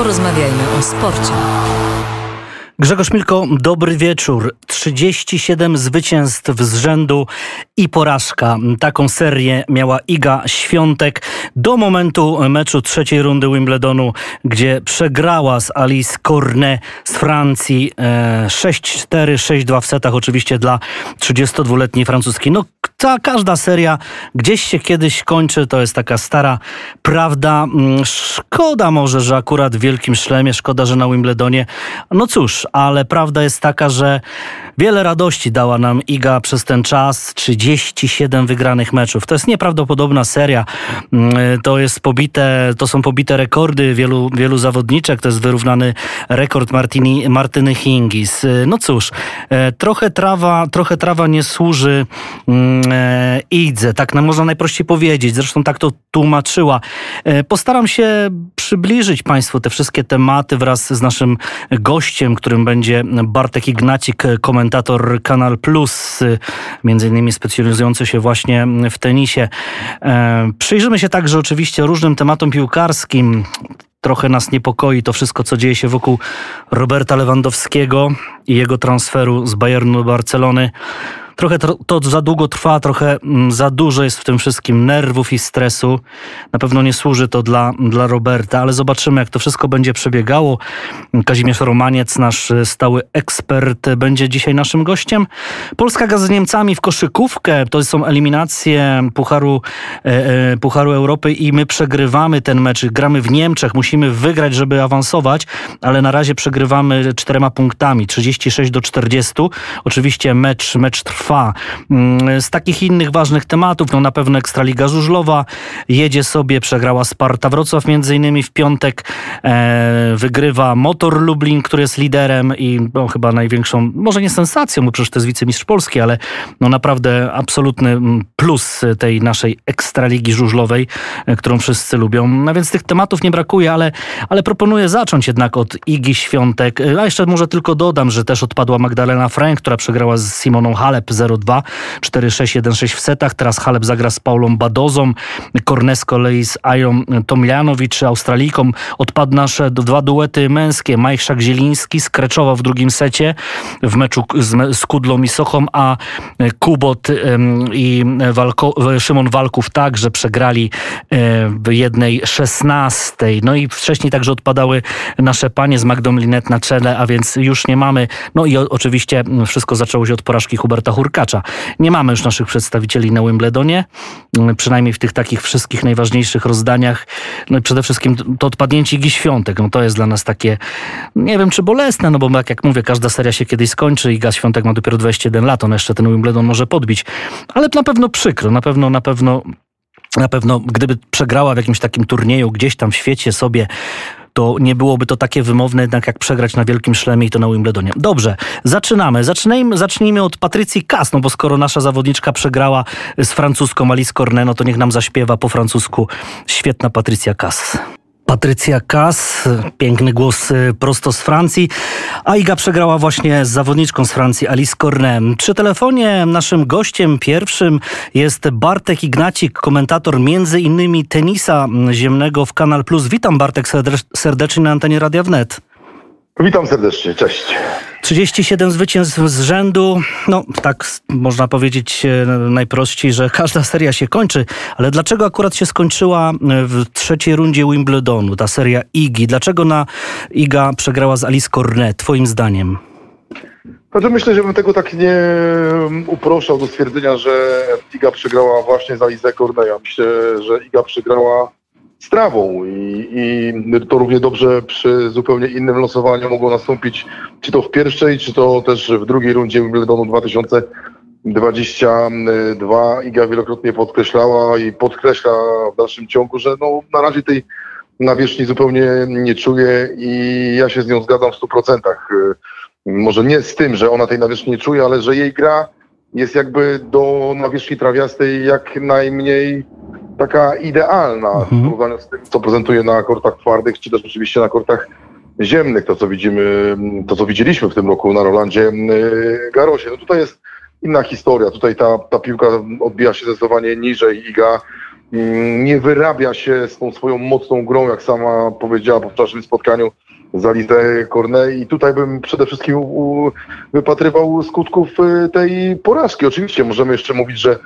Porozmawiajmy o sporcie. Grzegorz Milko, dobry wieczór. 37 zwycięstw z rzędu i porażka. Taką serię miała Iga Świątek do momentu meczu trzeciej rundy Wimbledonu, gdzie przegrała z Alice Cornet z Francji 6-4, e, 6-2 w setach oczywiście dla 32-letniej francuskiej. No ta każda seria gdzieś się kiedyś kończy, to jest taka stara prawda. Mm, szkoda może, że akurat w Wielkim Szlemie, szkoda, że na Wimbledonie. No cóż, ale prawda jest taka, że wiele radości dała nam Iga przez ten czas. 37 wygranych meczów. To jest nieprawdopodobna seria. Mm, to jest pobite, to są pobite rekordy wielu, wielu zawodniczek. To jest wyrównany rekord Martini, Martyny Hingis. No cóż, e, trochę trawa, trochę trawa nie służy mm, e, Idze, tak można najprościej powiedzieć. Zresztą tak to tłumaczyła. E, postaram się przybliżyć Państwu te wszystkie tematy wraz z naszym gościem, którym będzie Bartek Ignacik, komentator Kanal Plus, między innymi specjalizujący się właśnie w tenisie. E, przyjrzymy się także oczywiście różnym tematom piłkarskim. Trochę nas niepokoi to wszystko, co dzieje się wokół Roberta Lewandowskiego i jego transferu z Bayernu do Barcelony. Trochę to, za długo trwa, trochę mm, za dużo jest w tym wszystkim nerwów i stresu. Na pewno nie służy to dla, dla Roberta, ale zobaczymy, jak to wszystko będzie przebiegało. Kazimierz Romaniec, nasz stały ekspert, będzie dzisiaj naszym gościem. Polska gra z Niemcami w koszykówkę. To są eliminacje Pucharu, e, e, Pucharu Europy i my przegrywamy ten mecz. Gramy w Niemczech, musimy wygrać, żeby awansować, ale na razie przegrywamy czterema punktami, 36 do 40. Oczywiście mecz, mecz trwa trwa. Mm, z takich innych ważnych tematów, no na pewno Ekstraliga Żużlowa jedzie sobie, przegrała Sparta Wrocław między innymi w piątek, e, wygrywa Motor Lublin, który jest liderem i no, chyba największą, może nie sensacją, bo przecież to jest wicemistrz Polski, ale no naprawdę absolutny mm, plus tej naszej Ekstraligi Żużlowej, e, którą wszyscy lubią. No więc tych tematów nie brakuje, ale, ale proponuję zacząć jednak od Igi Świątek. E, a jeszcze może tylko dodam, że też odpadła Magdalena Frank, która przegrała z Simoną Halep 0-2, 4-6-1-6 w setach. Teraz Halep zagra z Paulą Badozą, Kornes z kolei z Ają Tomjanowicz, Australijką. Odpadł nasze dwa duety męskie. Majszak Zieliński skreczował w drugim secie w meczu z, z Kudlą i Sochą, a Kubot i Walko, Szymon Walków także przegrali w jednej szesnastej. No i wcześniej także odpadały nasze panie z Magdą Linet na czele, a więc już nie mamy. No i oczywiście wszystko zaczęło się od porażki Huberta Hurka Hurkacza. Nie mamy już naszych przedstawicieli na Wimbledonie, przynajmniej w tych takich wszystkich najważniejszych rozdaniach. No i przede wszystkim to odpadnięcie Igi Świątek, no to jest dla nas takie, nie wiem czy bolesne, no bo jak, jak mówię, każda seria się kiedyś skończy. Iga Świątek ma dopiero 21 lat, on jeszcze ten Wimbledon może podbić. Ale na pewno przykro, na pewno, na pewno na pewno, gdyby przegrała w jakimś takim turnieju gdzieś tam w świecie sobie, to nie byłoby to takie wymowne jednak jak przegrać na Wielkim Szlemie i to na Wimbledonie. Dobrze, zaczynamy. Zacznijmy, zacznijmy od Patrycji Kas, no bo skoro nasza zawodniczka przegrała z francuską Alice Cornet, no to niech nam zaśpiewa po francusku świetna Patrycja Kas. Patrycja Kas, piękny głos y, prosto z Francji. A Iga przegrała właśnie z zawodniczką z Francji, Alice Cornet. Przy telefonie naszym gościem pierwszym jest Bartek Ignacik, komentator między innymi tenisa ziemnego w Kanal Plus. Witam Bartek serdecznie na antenie Radia Wnet. Witam serdecznie, cześć. 37 zwycięstw z rzędu. No, tak można powiedzieć e, najprościej, że każda seria się kończy, ale dlaczego akurat się skończyła e, w trzeciej rundzie Wimbledonu, ta seria Igi? Dlaczego na Iga przegrała z Alice Cornet, twoim zdaniem? Znaczy myślę, że bym tego tak nie mm, uproszał do stwierdzenia, że Iga przegrała właśnie z Alice Cornet. Ja myślę, że Iga przegrała strawą i, i to równie dobrze przy zupełnie innym losowaniu mogło nastąpić czy to w pierwszej, czy to też w drugiej rundzie Wimbledonu 2022. Iga wielokrotnie podkreślała i podkreśla w dalszym ciągu, że no, na razie tej nawierzchni zupełnie nie czuje i ja się z nią zgadzam w 100%. Może nie z tym, że ona tej nawierzchni nie czuje, ale że jej gra jest jakby do nawierzchni trawiastej jak najmniej taka idealna mhm. w porównaniu z tym, co prezentuje na kortach twardych, czy też oczywiście na kortach ziemnych, to co widzimy, to co widzieliśmy w tym roku na Rolandzie y, Garosie. No tutaj jest inna historia. Tutaj ta, ta piłka odbija się zdecydowanie niżej. Iga mm, nie wyrabia się z tą swoją mocną grą, jak sama powiedziała po wczorajszym spotkaniu za Lizę Cornet i tutaj bym przede wszystkim u, wypatrywał skutków y, tej porażki. Oczywiście możemy jeszcze mówić, że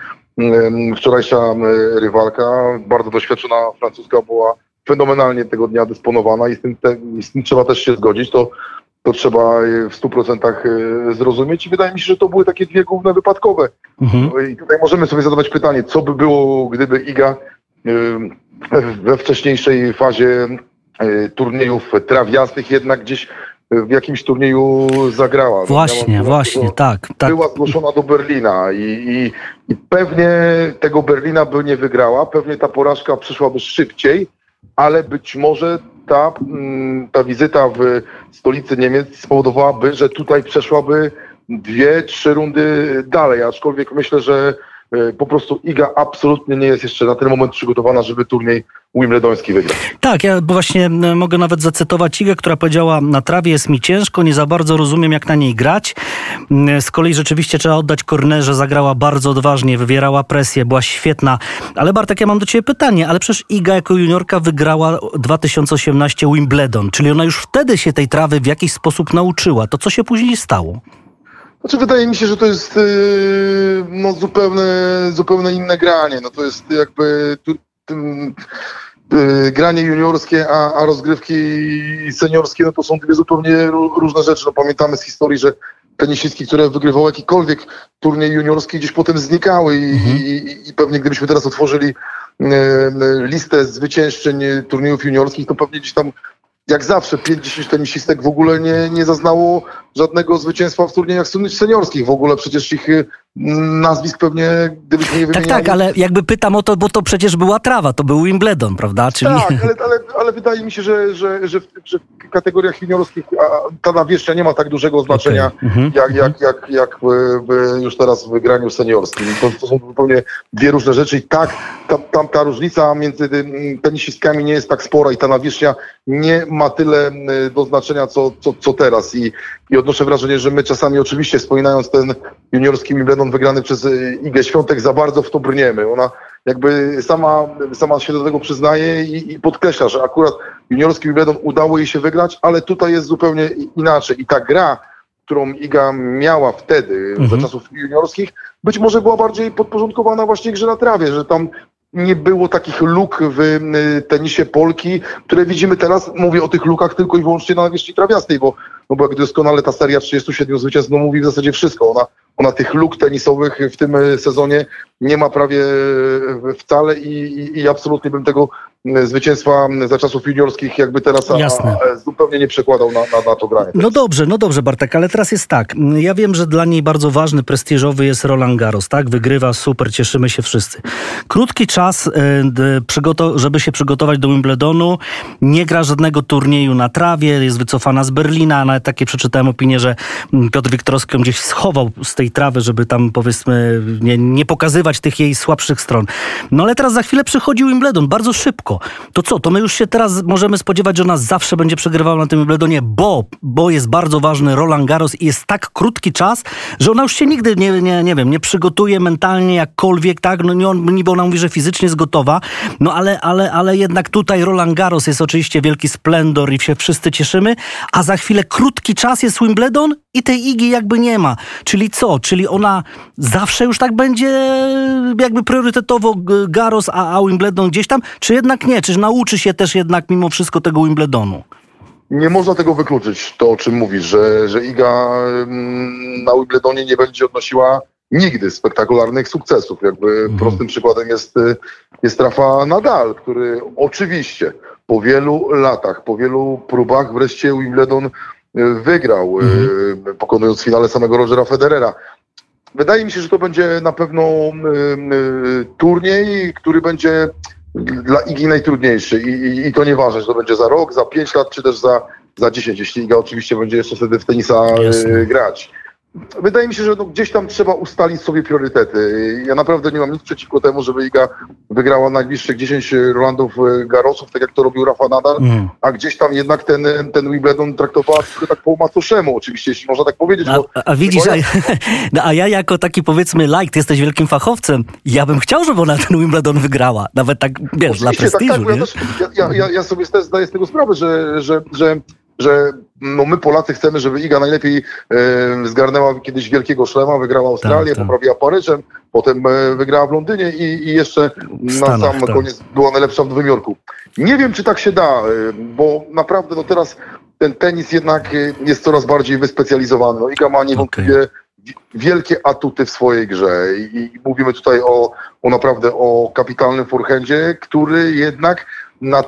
wczorajsza y, rywalka, bardzo doświadczona francuska była fenomenalnie tego dnia dysponowana i z tym, te, z tym trzeba też się zgodzić. To, to trzeba w 100% zrozumieć i wydaje mi się, że to były takie dwie główne wypadkowe. Mhm. I tutaj możemy sobie zadawać pytanie, co by było, gdyby Iga we wcześniejszej fazie E, turniejów trawiastych jednak gdzieś w jakimś turnieju zagrała. Właśnie, właśnie, tak, tak. Była zgłoszona do Berlina i, i, i, pewnie tego Berlina by nie wygrała, pewnie ta porażka przyszłaby szybciej, ale być może ta, mm, ta wizyta w stolicy Niemiec spowodowałaby, że tutaj przeszłaby dwie, trzy rundy dalej, aczkolwiek myślę, że E, po prostu Iga absolutnie nie jest jeszcze na ten moment przygotowana, żeby turniej Wimbledoński wygrać. Tak, ja właśnie mogę nawet zacytować Igę, która powiedziała, na trawie jest mi ciężko, nie za bardzo rozumiem jak na niej grać. Z kolei rzeczywiście trzeba oddać Kornerze, zagrała bardzo odważnie, wywierała presję, była świetna. Ale Bartek, ja mam do ciebie pytanie, ale przecież Iga jako juniorka wygrała 2018 Wimbledon, czyli ona już wtedy się tej trawy w jakiś sposób nauczyła. To co się później stało? Znaczy wydaje mi się, że to jest yy, no, zupełnie, zupełnie inne granie. No, to jest jakby tu, yy, granie juniorskie, a, a rozgrywki seniorskie no, to są dwie zupełnie różne rzeczy. No, pamiętamy z historii, że tenisistki, które wygrywały jakikolwiek turniej juniorski gdzieś potem znikały i, mhm. i, i pewnie gdybyśmy teraz otworzyli yy, listę zwyciężczyń turniejów juniorskich, to pewnie gdzieś tam jak zawsze 5-10 tenisistek w ogóle nie, nie zaznało żadnego zwycięstwa w turniejach seniorskich. W ogóle przecież ich y, nazwisk pewnie, gdybyśmy nie wymieniali... Tak, tak, ale jakby pytam o to, bo to przecież była trawa, to był Wimbledon, prawda? Czyli... Tak, ale, ale, ale wydaje mi się, że, że, że, że kategoriach juniorskich ta nawierzchnia nie ma tak dużego znaczenia, okay. mhm. jak, jak, jak, jak już teraz w wygraniu seniorskim. To, to, są zupełnie dwie różne rzeczy i tak, tam, tam ta różnica między tenisistkami nie jest tak spora i ta nawierzchnia nie ma tyle do znaczenia, co, co, co teraz. I, i odnoszę wrażenie, że my czasami oczywiście wspominając ten juniorski Wimbledon wygrany przez y, Igę Świątek za bardzo w to brniemy. Ona jakby sama, sama się do tego przyznaje i, i podkreśla, że akurat juniorski Wimbledon udało jej się wygrać, ale tutaj jest zupełnie inaczej. I ta gra, którą Iga miała wtedy, mhm. za czasów juniorskich, być może była bardziej podporządkowana właśnie grze na trawie, że tam nie było takich luk w y, tenisie Polki, które widzimy teraz. Mówię o tych lukach tylko i wyłącznie na nawierzchni trawiastej, bo, no bo jak doskonale ta seria 37 zwycięstw no mówi w zasadzie wszystko. Ona, ona tych luk tenisowych w tym sezonie nie ma prawie y, wcale i, i, i absolutnie bym tego zwycięstwa za czasów juniorskich jakby teraz a, a, zupełnie nie przekładał na, na, na to granie. No dobrze, no dobrze Bartek, ale teraz jest tak. Ja wiem, że dla niej bardzo ważny, prestiżowy jest Roland Garros, tak? Wygrywa, super, cieszymy się wszyscy. Krótki czas, e, żeby się przygotować do Wimbledonu, nie gra żadnego turnieju na trawie, jest wycofana z Berlina, nawet takie przeczytałem opinię, że Piotr Wiktorski gdzieś schował z tej trawy, żeby tam powiedzmy nie, nie pokazywać tych jej słabszych stron. No ale teraz za chwilę przychodzi Wimbledon, bardzo szybko. To co, to my już się teraz możemy spodziewać, że ona zawsze będzie przegrywała na tym Wimbledonie, bo, bo jest bardzo ważny Roland Garros i jest tak krótki czas, że ona już się nigdy, nie, nie, nie wiem, nie przygotuje mentalnie jakkolwiek, tak? No nie, on, niby ona mówi, że fizycznie jest gotowa, no ale, ale, ale jednak tutaj Roland Garros jest oczywiście wielki splendor i się wszyscy cieszymy, a za chwilę krótki czas jest Wimbledon i tej Igi jakby nie ma. Czyli co? Czyli ona zawsze już tak będzie jakby priorytetowo Garros, a, a Wimbledon gdzieś tam, czy jednak nie? Czyż nauczy się też jednak mimo wszystko tego Wimbledonu? Nie można tego wykluczyć, to o czym mówisz, że, że Iga mm, na Wimbledonie nie będzie odnosiła nigdy spektakularnych sukcesów. Jakby mhm. prostym przykładem jest, jest Rafa Nadal, który oczywiście po wielu latach, po wielu próbach wreszcie Wimbledon y, wygrał, y, mhm. pokonując w finale samego Rogera Federera. Wydaje mi się, że to będzie na pewno y, turniej, który będzie dla Igi najtrudniejszy I, i, i to nieważne, że to będzie za rok, za pięć lat, czy też za, za 10, jeśli Iga oczywiście będzie jeszcze wtedy w tenisa Jasne. grać. Wydaje mi się, że no gdzieś tam trzeba ustalić sobie priorytety. Ja naprawdę nie mam nic przeciwko temu, żeby Iga wygrała najbliższych 10 Rolandów e, Garosów, tak jak to robił Rafa Nadal, mm. a gdzieś tam jednak ten, ten Wimbledon traktowała tylko tak po macoszemu, oczywiście, jeśli można tak powiedzieć. A, a, a widzisz, a, no, a ja jako taki powiedzmy like, ty jesteś wielkim fachowcem, ja bym chciał, żeby ona ten Wimbledon wygrała. Nawet tak, wiesz, dla prestiżu. Tak, tak, ja, też, ja, ja, ja, sobie też zdaję z tego sprawę, że, że, że że no my Polacy chcemy, żeby Iga najlepiej e, zgarnęła kiedyś wielkiego szlema, wygrała Australię, tak, tak. poprawiła Paryżem, potem e, wygrała w Londynie i, i jeszcze Stanach, na sam tak. koniec była najlepsza w Nowym Jorku. Nie wiem, czy tak się da, e, bo naprawdę no teraz ten tenis jednak e, jest coraz bardziej wyspecjalizowany. No, Iga ma niewątpliwie okay. wielkie atuty w swojej grze I, i mówimy tutaj o, o naprawdę o kapitalnym forehandzie, który jednak na,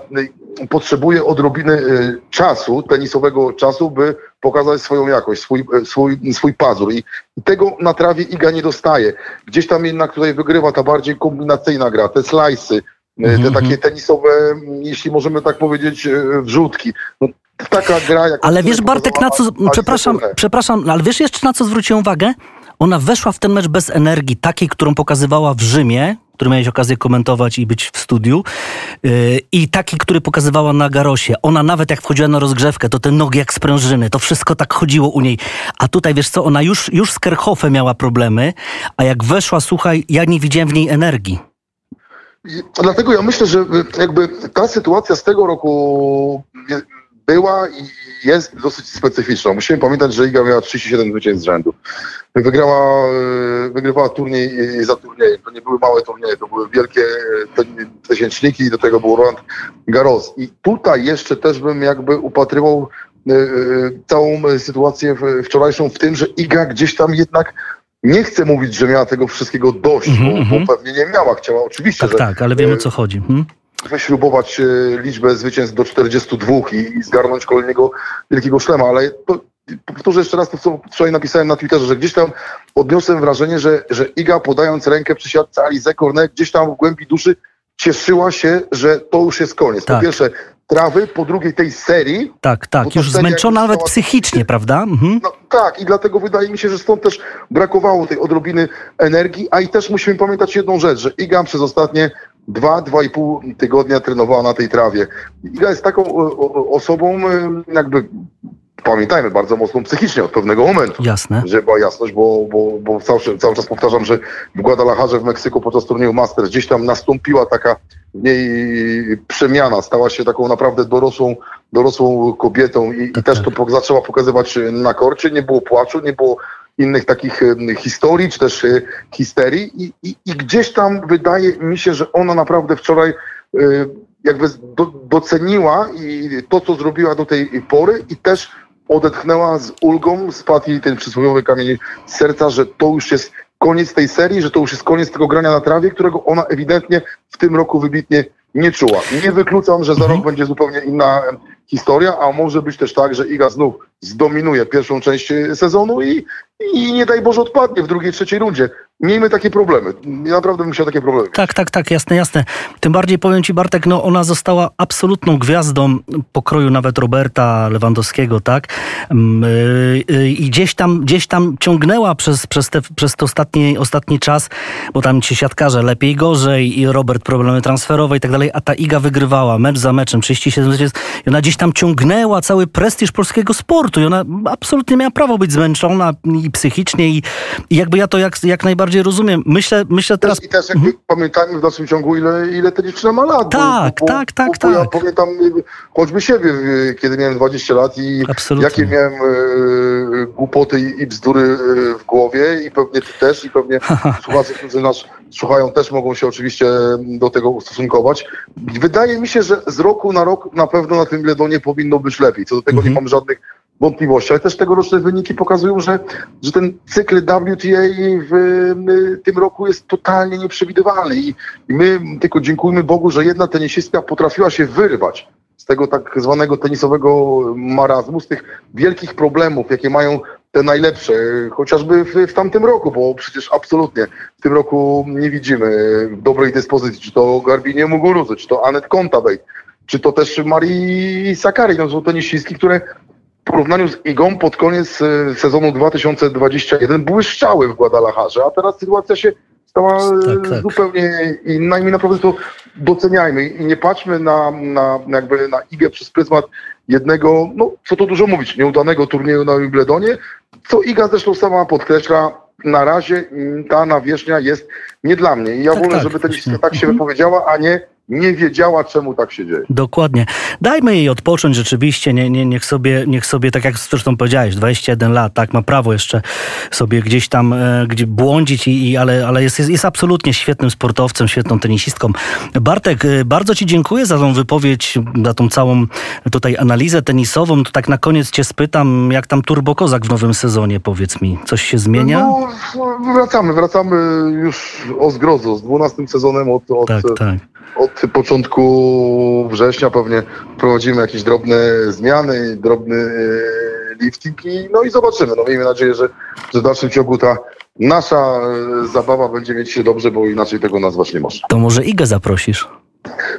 potrzebuje odrobiny y, czasu, tenisowego czasu, by pokazać swoją jakość, swój, y, swój, swój pazur. I tego na trawie Iga nie dostaje. Gdzieś tam jednak tutaj wygrywa ta bardziej kombinacyjna gra, te slajsy, mm -hmm. te takie tenisowe, jeśli możemy tak powiedzieć, wrzutki. No, taka gra, jak Ale wiesz Bartek, na co, przepraszam, przepraszam, ale wiesz jeszcze na co zwróciłem uwagę? Ona weszła w ten mecz bez energii, takiej, którą pokazywała w Rzymie, który miałeś okazję komentować i być w studiu. Yy, I taki, który pokazywała na Garosie. Ona nawet jak wchodziła na rozgrzewkę, to te nogi jak sprężyny, to wszystko tak chodziło u niej. A tutaj, wiesz co, ona już, już z Kerhofem miała problemy, a jak weszła, słuchaj, ja nie widziałem w niej energii. Dlatego ja myślę, że jakby ta sytuacja z tego roku była i jest dosyć specyficzna. Musimy pamiętać, że Iga miała 37 zwycięstw z rzędu. Wygrała, e, wygrywała turniej za turniej. To nie były małe turnieje, to były wielkie tysięczniki i do tego był Roland Garros. I tutaj jeszcze też bym jakby upatrywał e, e, całą sytuację wczorajszą w tym, że Iga gdzieś tam jednak nie chcę mówić, że miała tego wszystkiego dość, mm -hmm, bo, bo, mhm. pewnie nie miała. Chciała oczywiście, tak, że... Tak, ale wiemy o co chodzi. Hmm? Wyśrubować e, liczbę zwycięstw do 42 i, zgarnąć kolejnego wielkiego szlema, ale to, powtórzę jeszcze raz to, co wczoraj napisałem na Twitterze, że gdzieś tam odniosłem wrażenie, że, że Iga podając rękę przy siatce Alize Cornet gdzieś tam w głębi duszy cieszyła się, że to już jest koniec. Tak. Po pierwsze trawy, po drugiej tej serii. Tak, tak, już zmęczona nawet psychicznie, prawda? Mhm. No, tak, i dlatego wydaje mi się, że stąd też brakowało tej odrobiny energii, a i też musimy pamiętać jedną rzecz, że Iga przez ostatnie dwa, dwa i pół tygodnia trenowała na tej trawie. Iga jest taką osobą, jakby pamiętajmy, bardzo mocno psychicznie od pewnego momentu. Jasne. Żeby była jasność, bo, bo, bo cały, cały czas powtarzam, że w Guadalajarze w Meksyku podczas turnieju Masters gdzieś tam nastąpiła taka w niej przemiana, stała się taką naprawdę dorosłą, dorosłą kobietą i, tak, i też tak. to zaczęła pokazywać na korcie, nie było płaczu, nie było innych takich historii, czy też e, histerii i, i, i gdzieś tam wydaje mi się, że ona naprawdę wczoraj e, jakby do, doceniła i to, co zrobiła do tej pory i też odetchnęła z ulgą, spadł jej ten przysłowiowy kamień z serca, że to już jest koniec tej serii, że to już jest koniec tego grania na trawie, którego ona ewidentnie w tym roku wybitnie nie czuła. Nie wykluczam, że za mhm. rok będzie zupełnie inna historia, a może być też tak, że Iga znów zdominuje pierwszą część sezonu i, i nie daj Boże odpadnie w drugiej, trzeciej rundzie. Miejmy takie problemy. Ja naprawdę bym chciał takie problemy. Tak, tak, tak, jasne, jasne. Tym bardziej powiem Ci, Bartek, no ona została absolutną gwiazdą pokroju nawet Roberta Lewandowskiego, tak? Mm, y, y, I gdzieś tam, gdzieś tam ciągnęła przez, przez, te, przez ten ostatni, ostatni czas, bo tam ci siatkarze lepiej, gorzej i Robert problemy transferowe i tak dalej, a ta Iga wygrywała mecz za meczem, 37 i ona gdzieś tam ciągnęła cały prestiż polskiego sportu i ona absolutnie miała prawo być zmęczona i psychicznie i, i jakby ja to jak, jak najbardziej rozumiem. Myślę, myślę teraz... I też jakby mhm. pamiętajmy w naszym ciągu, ile, ile ta dziewczyna ma lat. Tak, bo, tak, tak, bo, tak. Ja pamiętam choćby siebie, kiedy miałem 20 lat i absolutnie. jakie miałem e, głupoty i bzdury e, w głowie i pewnie ty też i pewnie słuchacze, którzy nas słuchają też mogą się oczywiście do tego ustosunkować. Wydaje mi się, że z roku na rok na pewno na tym Ledonie powinno być lepiej. Co do tego mhm. nie mam żadnych wątpliwości, ale też tegoroczne wyniki pokazują, że, że ten cykl WTA w tym roku jest totalnie nieprzewidywalny. I, my tylko dziękujmy Bogu, że jedna tenisistka potrafiła się wyrwać z tego tak zwanego tenisowego marazmu, z tych wielkich problemów, jakie mają te najlepsze, chociażby w, w tamtym roku, bo przecież absolutnie w tym roku nie widzimy dobrej dyspozycji, czy to Garbinie Muguruzy, czy to Anet Kontaveit, czy to też Marii Sakari, no są tenisistki, które porównaniu z Igą pod koniec e, sezonu 2021 błyszczały w Guadalajarze, a teraz sytuacja się stała e, Tak, tak. zupełnie inna i my naprawdę to doceniajmy i nie patrzmy na, na jakby na Igę przez pryzmat jednego, no co tu dużo mówić, nieudanego turnieju na Wimbledonie, co Iga zresztą sama podkreśla, na razie ta nawierzchnia jest nie dla mnie i ja Tak, wolę, tak, żeby właśnie. tak się wypowiedziała, a nie nie wiedziała, czemu tak się dzieje. Dokładnie. Dajmy jej odpocząć rzeczywiście, nie, nie, niech, sobie, niech sobie, tak jak zresztą powiedziałeś, 21 lat, tak, ma prawo jeszcze sobie gdzieś tam e, gdzie błądzić, i, i, ale, ale jest, jest, jest absolutnie świetnym sportowcem, świetną tenisistką. Bartek, e, bardzo Ci dziękuję za tą wypowiedź, za tą całą tutaj analizę tenisową. To tak na koniec Cię spytam, jak tam Turbo Kozak w nowym sezonie, powiedz mi. Coś się zmienia? No, wracamy, wracamy już o zgrozo, z 12 sezonem od, od, tak, tak. od początku września pewnie prowadzimy jakieś drobne zmiany, drobny e, lifting i no i zobaczymy. No miejmy nadzieję, że, że w dalszym ciągu ta nasza e, zabawa będzie mieć się dobrze, bo inaczej tego nazwać nie można. To może Igę zaprosisz?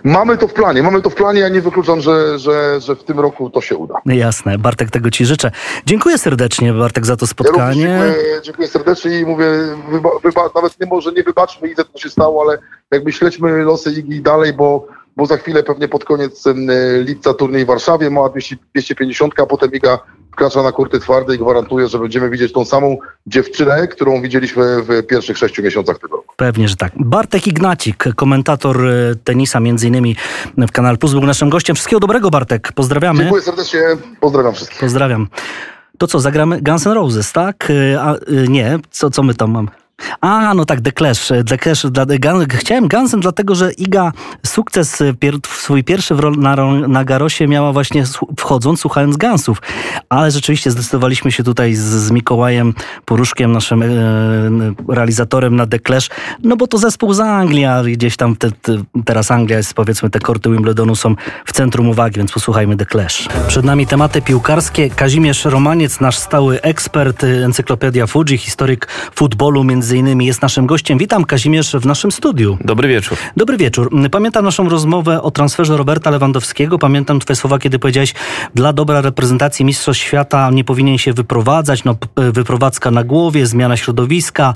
Mamy to w planie, mamy to w planie, ja nie wykluczam, że, że, że w tym roku to się uda. Jasne, Bartek, tego Ci życzę. Dziękuję serdecznie, Bartek, za to Ja spotkanie. dziękuję, dziękuję serdecznie i mówię, wyba, wyba, nawet nie może nie wybaczmy Idze, co się stało, ale jakby śledźmy losy Igi dalej, bo, bo za chwilę pewnie pod koniec lipca turniej w Warszawie ma 200, 250, a potem Iga wkracza na kurty twarde i gwarantuje, że będziemy widzieć tą samą dziewczynę, którą widzieliśmy w pierwszych sześciu miesiącach tego roku. Pewnie, że tak. Bartek Ignacik, komentator e, tenisa między innymi w Kanal Plus był naszym gościem. Wszystkiego dobrego Bartek, pozdrawiamy. Dziękuję serdecznie, pozdrawiam wszystkich. Pozdrawiam. To co, zagramy Guns N' Roses, tak? E, A, e, nie, co, co my tam mamy? A, no tak, The Clash. The Clash dla, Gun, chciałem Gunsem, dlatego że Iga sukces e, pier, swój pierwszy w, na, na Garosie miała właśnie wchodząc, słuchając Gunsów. Ale rzeczywiście zdecydowaliśmy się tutaj z, z Mikołajem Poruszkiem, naszym e, realizatorem na The Clash, no bo to zespół z Anglii, a gdzieś tam te, te, teraz Anglia jest, powiedzmy, te korty Wimbledonu są w centrum uwagi, więc posłuchajmy The Clash. Przed nami tematy piłkarskie. Kazimierz Romaniec, nasz stały ekspert, Encyklopedia Fuji, historyk futbolu między innymi, jest naszym gościem. Witam Kazimierz w naszym studiu. Dobry wieczór. Dobry wieczór. Pamiętam naszą rozmowę o transferze Roberta Lewandowskiego. Pamiętam twoje słowa, kiedy powiedziałeś, dla dobra reprezentacji Mistrzostw Świata nie powinien się wyprowadzać. No, wyprowadzka na głowie, zmiana środowiska,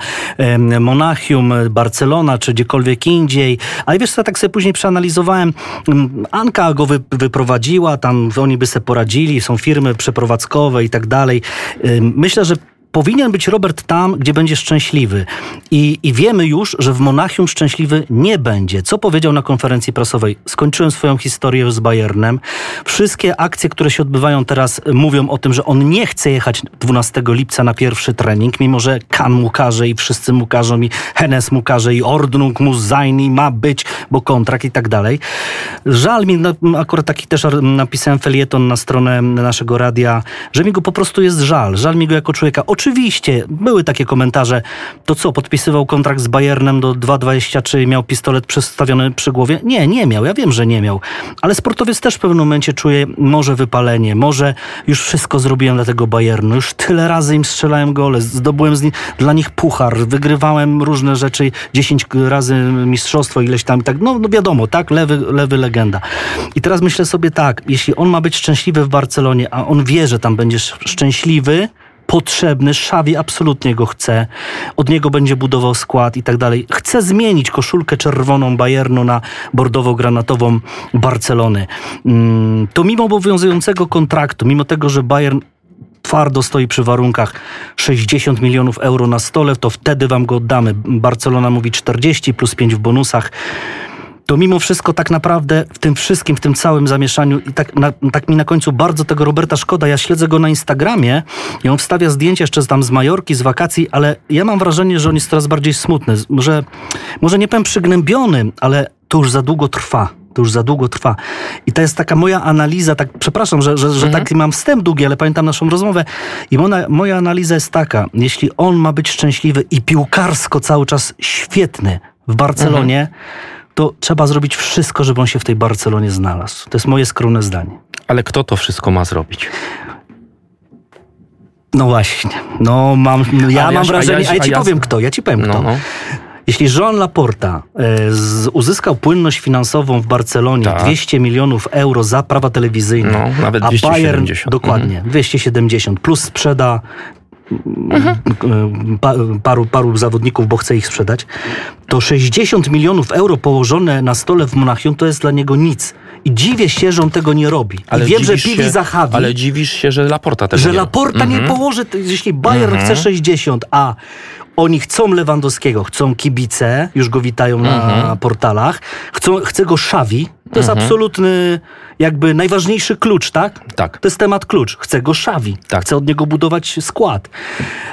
Monachium, Barcelona czy gdziekolwiek indziej. Ale wiesz co, ja tak sobie później przeanalizowałem. Mm, Anka go wy, wyprowadziła, tam oni by sobie poradzili, są firmy przeprowadzkowe i tak dalej. Myślę, że powinien być Robert tam, gdzie będzie szczęśliwy. I, I wiemy już, że w Monachium szczęśliwy nie będzie. Co powiedział na konferencji prasowej? Skończyłem swoją historię z Bayernem. Wszystkie akcje, które się odbywają teraz, mówią o tym, że on nie chce jechać 12 lipca na pierwszy trening, mimo że Kan mu każe i wszyscy mu każą i Hennes mu każe i Ordnung mu zajni ma być, bo kontrakt i tak dalej. Żal mi, no, akurat taki też napisałem felieton na stronę naszego radia, że mi go po prostu jest żal. Żal mi go jako człowieka. Oczywiście były takie komentarze, to co, podpisywał kontrakt z Bayernem do 2,23 i miał pistolet przestawiony przy głowie? Nie, nie miał, ja wiem, że nie miał. Ale sportowiec też w pewnym momencie czuje może wypalenie, może już wszystko zrobiłem dla tego Bayernu, już tyle razy im strzelałem gole, zdobyłem z ni- dla nich puchar, wygrywałem różne rzeczy, 10 razy mistrzostwo, ileś tam i tak, no, no wiadomo, tak, lewy, lewy legenda. I teraz myślę sobie tak, jeśli on ma być szczęśliwy w Barcelonie, a on wie, że tam będzie sz- szczęśliwy, potrzebny, Szawi absolutnie go chce, od niego będzie budował skład i tak dalej. Chce zmienić koszulkę czerwoną Bayernu na bordowo-granatową Barcelony. Mm, To mimo obowiązującego kontraktu, mimo tego, że Bayern twardo stoi przy warunkach 60 milionów euro na stole, to wtedy wam go oddamy. Barcelona mówi 40 plus 5 w bonusach to mimo wszystko tak naprawdę w tym wszystkim, w tym całym zamieszaniu i tak, na, tak mi na końcu bardzo tego Roberta szkoda. Ja śledzę go na Instagramie i on wstawia zdjęcia jeszcze tam z Majorki, z wakacji, ale ja mam wrażenie, że on jest coraz bardziej smutny. Może, może nie powiem przygnębiony, ale to już za długo trwa. To już za długo trwa. I to jest taka moja analiza, tak przepraszam, że, że, że taki mam wstęp długi, ale pamiętam naszą rozmowę. I moja, moja analiza jest taka, jeśli on ma być szczęśliwy i piłkarsko cały czas świetny w Barcelonie, to trzeba zrobić wszystko, żeby on się w tej Barcelonie znalazł. To jest moje skromne zdanie. Ale kto to wszystko ma zrobić? No właśnie. No mam, no ja Ale mam ja- a wrażenie, ja- a ja ci a ja- powiem kto, ja ci powiem kto. No, no. Jeśli Joan Laporta e, z, uzyskał płynność finansową w Barcelonie Tak. 200 milionów euro za prawa telewizyjne, No, nawet a Bayern 270. dokładnie 270 plus sprzeda pa, paru, paru zawodników, bo chce ich sprzedać, to 60 milionów euro położone na stole w Monachium to jest dla niego nic. I dziwię się, że on tego nie robi. I wiem, że Piwi Zahawi Ale dziwisz się, że Laporta tego że nie Laporta nie Mhm. położy, jeśli Bayern chce 60, a oni chcą Lewandowskiego, chcą kibice, już go witają na Mhm. portalach, chcą, chce go Szawi, to jest absolutny, jakby najważniejszy klucz, tak? Tak. To jest temat klucz. Chce go Szawi, Tak. chce od niego budować skład.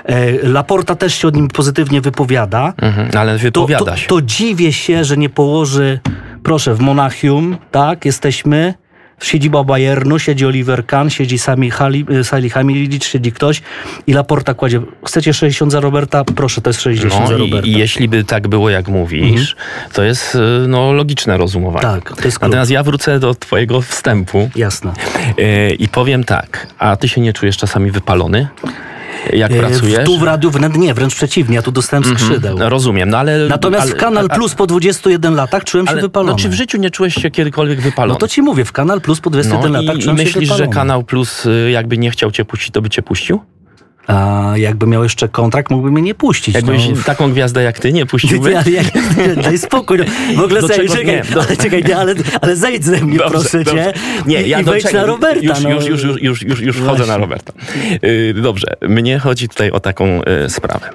E, Laporta też się od nim pozytywnie wypowiada. Mhm, ale To, wypowiada to, się. to dziwię się, że nie położy, proszę, w Monachium, tak, jesteśmy, siedziba Bayernu, siedzi Oliver Kahn, siedzi Sami Hali, Sali Hamilic, siedzi ktoś i Laporta kładzie, chcecie 60 za Roberta? Proszę, to jest 60 za No Roberta. i, I jeśli by tak było, jak mówisz, to jest y, no, logiczne rozumowanie. Tak, to jest. Natomiast ja wrócę do twojego wstępu Jasne. y, i powiem tak, a ty się nie czujesz czasami wypalony? Jak E, pracujesz? Tu w radiu wręcz nie, wręcz przeciwnie, ja tu dostałem skrzydeł. No, Rozumiem, no ale... Natomiast ale, w Kanal Plus po 21 latach czułem się ale, wypalony. No, czy w życiu nie czułeś się kiedykolwiek wypalony? No to ci mówię, w Kanal Plus po 21 No latach i, i czułem się myślisz, że wypalony. Kanał Plus y, jakby nie chciał cię puścić, to by cię puścił? A jakby miał jeszcze kontrakt, mógłby mnie nie puścić. Jakbyś no. taką gwiazdę jak ty nie puściłby? Nie, jak, nie, daj spokój. No. W ogóle Do czekaj, nie? Do- ale, czekaj nie, ale, ale zejdź ze mnie, Dobrze, proszę dobrze. cię. Nie, ja i do czego- na Roberta. Już, no. już, już, już, już, już, już wchodzę na Roberta. Yy, dobrze, mnie chodzi tutaj o taką y, sprawę.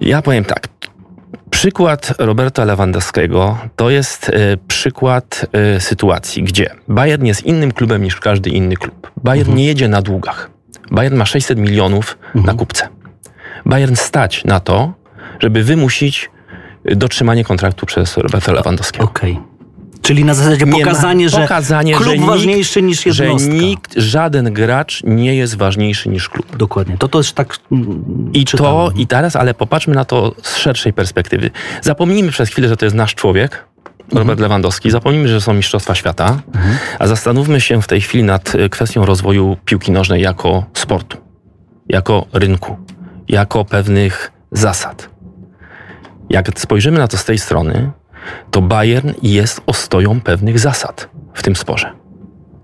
Ja powiem tak. Przykład Roberta Lewandowskiego to jest y, przykład y, sytuacji, gdzie Bayern jest innym klubem niż każdy inny klub. Bayern nie jedzie na długach. Bayern ma 600 milionów na kupce. Bayern stać na to, żeby wymusić y, dotrzymanie kontraktu przez Roberta Lewandowskiego. Okej. Czyli na zasadzie Nie ma- pokazanie, że pokazanie, klub że nikt- ważniejszy niż że jednostka. nikt, żaden gracz nie jest ważniejszy niż klub. Dokładnie. To to jest tak mm, I czytałem. to, i teraz, ale popatrzmy na to z szerszej perspektywy. Zapomnijmy przez chwilę, że to jest nasz człowiek, Robert Lewandowski. Zapomnijmy, że są Mistrzostwa Świata, a zastanówmy się w tej chwili nad y, kwestią rozwoju piłki nożnej jako sportu, jako rynku, jako pewnych zasad. Jak spojrzymy na to z tej strony, to Bayern jest ostoją pewnych zasad w tym sporze.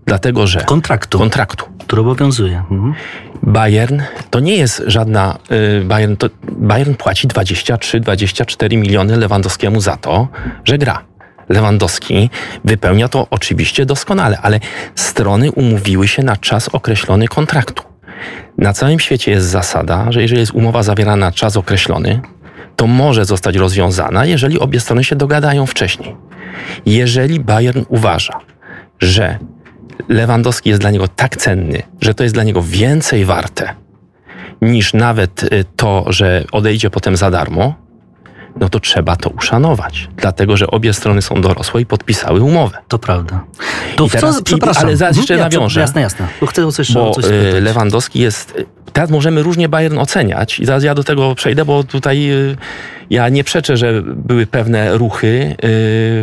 Dlatego, że Kontraktu, kontraktu. który obowiązuje. Mhm. Bayern to nie jest żadna. y, Bayern, to, Bayern płaci 23-24 miliony Lewandowskiemu za to, że gra. Lewandowski wypełnia to oczywiście doskonale, ale strony umówiły się na czas określony kontraktu. Na całym świecie jest zasada, że jeżeli jest umowa zawierana na czas określony, to może zostać rozwiązana, jeżeli obie strony się dogadają wcześniej. Jeżeli Bayern uważa, że Lewandowski jest dla niego tak cenny, że to jest dla niego więcej warte niż nawet y, to, że odejdzie potem za darmo, no to trzeba to uszanować. Dlatego, że obie strony są dorosłe i podpisały umowę. To prawda. To I teraz- co, i- przepraszam. ale zaraz Mhm, jeszcze ja, nawiążę. Jasne, jasne. Bo chcę coś, Bo coś y, spytać. Lewandowski jest. Teraz możemy różnie Bayern oceniać i zaraz ja do tego przejdę, bo tutaj y, ja nie przeczę, że były pewne ruchy y,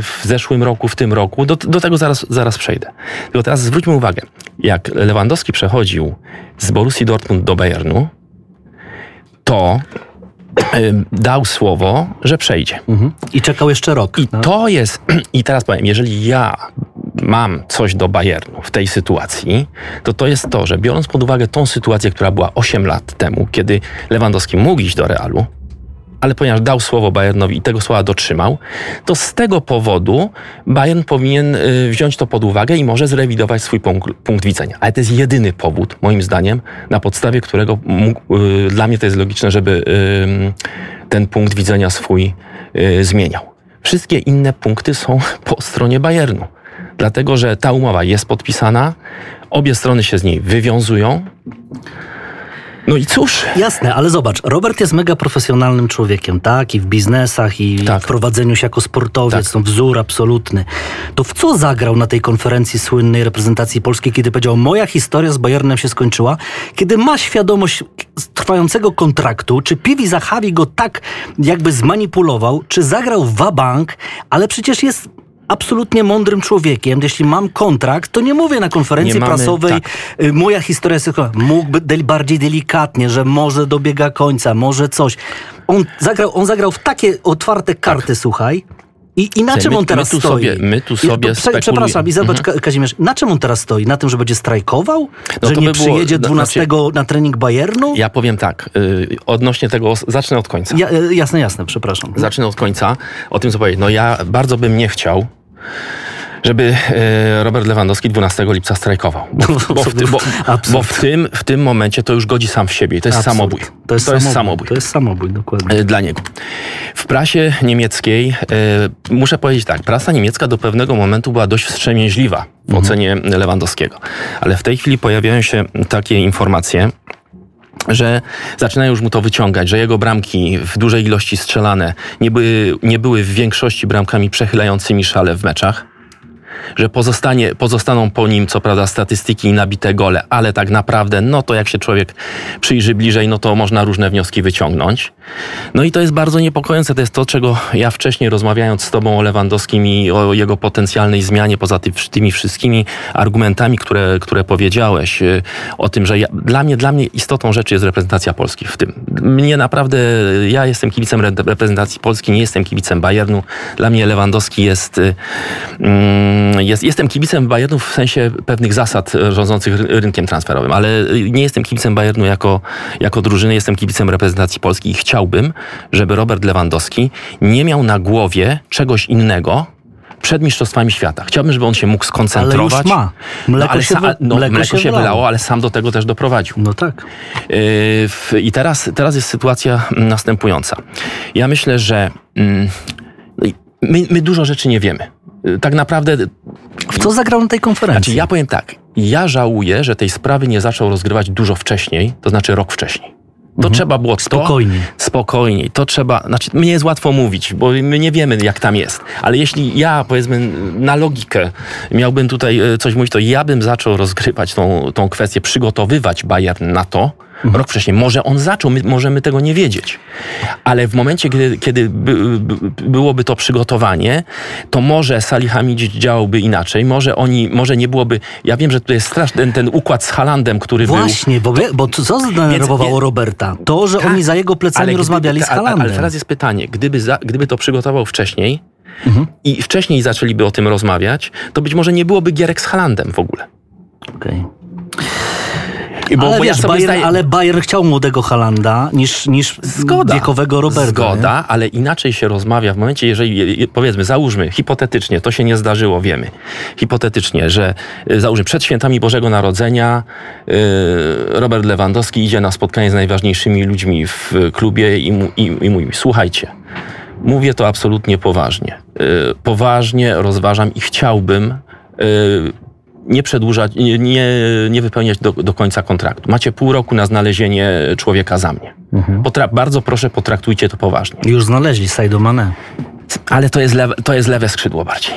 w zeszłym roku, w tym roku. Do, do tego zaraz, zaraz przejdę. Tylko teraz zwróćmy uwagę, jak Lewandowski przechodził z Borussii Dortmund do Bayernu, to dał słowo, że przejdzie. Mhm. I czekał jeszcze rok. I no. to jest, i teraz powiem, jeżeli ja mam coś do Bayernu w tej sytuacji, to to jest to, że biorąc pod uwagę tą sytuację, która była 8 lat temu, kiedy Lewandowski mógł iść do Realu, ale ponieważ dał słowo Bayernowi i tego słowa dotrzymał, to z tego powodu Bayern powinien y, wziąć to pod uwagę i może zrewidować swój punkt, punkt widzenia. Ale to jest jedyny powód, moim zdaniem, na podstawie którego mógł, y, dla mnie to jest logiczne, żeby y, ten punkt widzenia swój zmieniał. Wszystkie inne punkty są po stronie Bayernu. Dlatego, że ta umowa jest podpisana, obie strony się z niej wywiązują. No i cóż, Jasne, ale zobacz, Robert jest mega profesjonalnym człowiekiem, tak? I w biznesach, i Tak. w prowadzeniu się jako sportowiec, Tak. no wzór absolutny. To w co zagrał na tej konferencji słynnej reprezentacji polskiej, kiedy powiedział, moja historia z Bayernem się skończyła, kiedy ma świadomość trwającego kontraktu, czy Piwi Zachawi go tak jakby zmanipulował, czy zagrał wabank, ale przecież jest absolutnie mądrym człowiekiem. Jeśli mam kontrakt, to nie mówię na konferencji mamy- prasowej, tak. y, moja historia jest mógłby del, bardziej delikatnie, że może dobiega końca, może coś. On zagrał, on zagrał w takie otwarte karty, słuchaj. I, I na Słuchaj, czym my- on teraz my tu stoi? sobie- my tu I- sobie spekulujemy. Przepraszam, i zobacz, Ka- Kazimierz, na czym on teraz stoi? Na tym, że będzie strajkował? No że nie by było- przyjedzie no, 12 na trening Bayernu? Ja powiem tak, y, odnośnie tego, zacznę od końca. Ja, e, jasne, jasne, przepraszam. Zacznę od końca, o tym co powiedzieć. No ja bardzo bym nie chciał, żeby e, Robert Lewandowski 12 lipca strajkował. Bo, bo, w, ty, bo, bo w, tym, w tym momencie to już godzi sam w siebie. To jest Absurd. samobój. To jest, samobój. To jest samobój, dokładnie. e, dla niego. W prasie niemieckiej, e, muszę powiedzieć tak, prasa niemiecka do pewnego momentu była dość wstrzemięźliwa w ocenie Lewandowskiego. Ale w tej chwili pojawiają się takie informacje, że zaczynają już mu to wyciągać, że jego bramki w dużej ilości strzelane nie były, nie były w większości bramkami przechylającymi szale w meczach. Że pozostanie, pozostaną po nim, co prawda, statystyki i nabite gole, ale tak naprawdę, no to jak się człowiek przyjrzy bliżej, no to można różne wnioski wyciągnąć. No i to jest bardzo niepokojące. To jest to, czego ja wcześniej rozmawiając z Tobą o Lewandowskim i o jego potencjalnej zmianie, poza ty, tymi wszystkimi argumentami, które, które powiedziałeś, y, o tym, że ja, dla, mnie, dla mnie istotą rzeczy jest reprezentacja Polski w tym. Mnie naprawdę, ja jestem kibicem re- reprezentacji Polski, nie jestem kibicem Bayernu. Dla mnie Lewandowski jest, y, mm, jest jestem kibicem Bayernu w sensie pewnych zasad y, rządzących ry- rynkiem transferowym, ale y, nie jestem kibicem Bayernu jako, jako drużyny, jestem kibicem reprezentacji Polski i chciałbym, żeby Robert Lewandowski nie miał na głowie czegoś innego, przed Mistrzostwami Świata. Chciałbym, żeby on się mógł skoncentrować. ma. Mleko no, ale się wy- no, mleko mleko, się wylało. wylało, ale sam do tego też doprowadził. No tak. Yy, I teraz, teraz jest sytuacja następująca. Ja myślę, że mm, no my, my dużo rzeczy nie wiemy. Yy, Tak naprawdę, W co zagrał na tej konferencji? znaczy ja powiem tak, ja żałuję, że tej sprawy nie zaczął rozgrywać dużo wcześniej, to znaczy rok wcześniej. To trzeba było to, Spokojniej. Spokojniej. To trzeba, znaczy mnie jest łatwo mówić, bo my nie wiemy jak tam jest. Ale jeśli ja powiedzmy na logikę miałbym tutaj e, coś mówić, to ja bym zaczął rozgrywać tą, tą kwestię, przygotowywać Bayern na to, rok wcześniej. Może on zaczął, my, możemy tego nie wiedzieć. Ale w momencie, kiedy, kiedy by, by, byłoby to przygotowanie, to może Salihamidzic działałby inaczej, może oni, może nie byłoby, ja wiem, że to jest straszny ten, ten układ z Halandem, który był... Właśnie, bo, bo co zdenerwowało Więc- Roberta? To, że Tak, oni za jego plecami ale rozmawiali gdyby, z Halandem. Ale teraz jest pytanie, gdyby, za, gdyby to przygotował wcześniej Mhm. i wcześniej zaczęliby o tym rozmawiać, to być może nie byłoby gierek z Halandem w ogóle. Okej. I Bo, ale, bo wiesz, ja Bayern, zdaję, ale Bayern chciał młodego Halanda niż, niż Zgoda. wiekowego Roberta. Zgoda, ale inaczej się rozmawia w momencie, jeżeli je- je- powiedzmy, załóżmy, hipotetycznie, to się nie zdarzyło, wiemy, hipotetycznie, że y, załóżmy przed świętami Bożego Narodzenia y, Robert Lewandowski idzie na spotkanie z najważniejszymi ludźmi w klubie i, mu, i, i mówi, słuchajcie, mówię to absolutnie poważnie. Y, poważnie rozważam i chciałbym y, nie przedłużać, nie, nie, nie wypełniać do, do końca kontraktu. Macie pół roku na znalezienie człowieka za mnie. Mhm. Potra- bardzo proszę, potraktujcie to poważnie. Już znaleźli Saido Mane. Ale to jest lewe, to jest lewe skrzydło bardziej.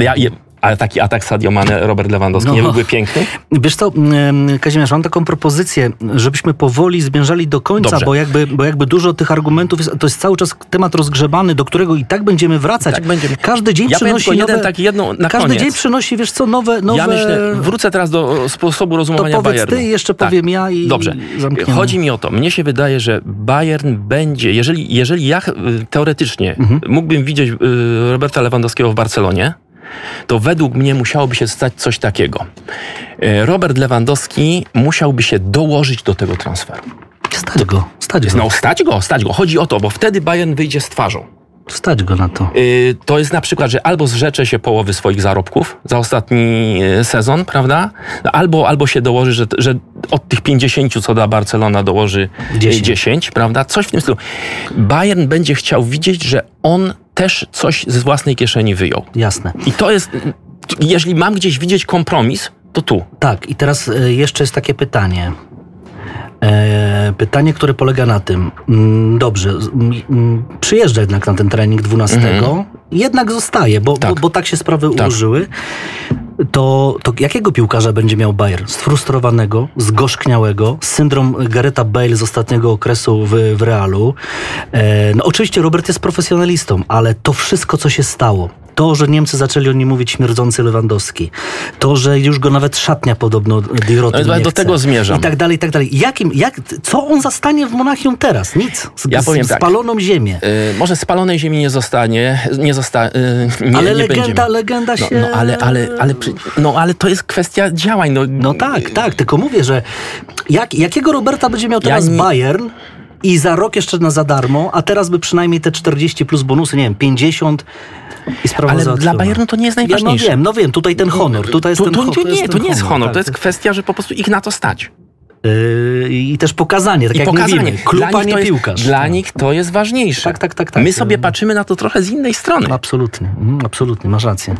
Ja, je, ale taki atak Sadio Mane, Robert Lewandowski No. nie byłby piękny? Wiesz co, em, Kazimierz, mam taką propozycję, żebyśmy powoli zmierzali do końca, Dobrze. bo jakby, bo jakby dużo tych argumentów jest, to jest cały czas temat rozgrzebany, do którego i tak będziemy wracać. Tak będziemy. Każdy dzień Ja przynosi nowe... jeden taki jedną na każdy koniec. dzień przynosi, wiesz co, nowe... nowe... Ja myślę, wrócę teraz do sposobu To rozumowania powiedz Bayernu. ty, jeszcze Tak. powiem ja i Dobrze. zamkniemy. Chodzi mi o to, mnie się wydaje, że Bayern będzie, jeżeli, jeżeli ja y, teoretycznie Mhm. mógłbym widzieć y, Roberta Lewandowskiego w Barcelonie, to według mnie musiałoby się stać coś takiego. Y, Robert Lewandowski musiałby się dołożyć do tego transferu. Stać go, stać go. No stać go, stać go. Chodzi o to, bo wtedy Bayern wyjdzie z twarzą. Stać go na to. Y, to jest na przykład, że albo zrzecze się połowy swoich zarobków za ostatni y, sezon, prawda? Albo, albo się dołoży, że, że od tych 50, co da Barcelona, dołoży 10. 10. 10, prawda? Coś w tym stylu. Bayern będzie chciał widzieć, że on też coś z własnej kieszeni wyjął. Jasne. I to jest, y, jeżeli mam gdzieś widzieć kompromis, to tu. Tak, i teraz jeszcze jest takie pytanie. E, pytanie, które polega na tym, mm, dobrze, przyjeżdża jednak na ten trening 12, jednak zostaje, bo Tak. Bo, bo tak się sprawy Tak. ułożyły. To, to jakiego piłkarza będzie miał Bayern? Sfrustrowanego, zgorzkniałego, syndrom Gareta Bale z ostatniego okresu w, w Realu. E, no oczywiście Robert jest profesjonalistą, ale to wszystko, co się stało, To, że Niemcy zaczęli o nim mówić śmierdzący Lewandowski. To, że już go nawet szatnia podobno Diroty No, do tego zmierzam. I tak dalej, i tak dalej. Jakim, jak, co on zastanie w Monachium teraz? Nic. Z, Ja z, powiem tak. spaloną ziemię. Y, może spalonej ziemi nie zostanie, nie zosta, y, nie, ale nie legenda, będziemy. legenda No, się... no, ale, ale, ale, przy- no, ale to jest kwestia działań. No, No tak, tak, tylko mówię, że jak, jakiego Roberta będzie miał teraz nie- Bayern i za rok jeszcze na za darmo, a teraz by przynajmniej te 40 plus bonusy, nie wiem, 50 i sprawa Ale załatwiona. dla Bayernu to nie jest Ja no najważniejsze. wiem, no wiem, tutaj ten honor, tutaj jest To, ten to, nie, to nie jest honor, tak, to jest kwestia, że po prostu ich na to stać. Yy, I też pokazanie, tak I jak pokazanie. mówimy, klub, a nie piłkarz. Dla Tak. nich to jest ważniejsze. Tak, tak, tak, tak. My sobie patrzymy na to trochę z innej strony. Absolutnie, mhm, absolutnie, masz rację.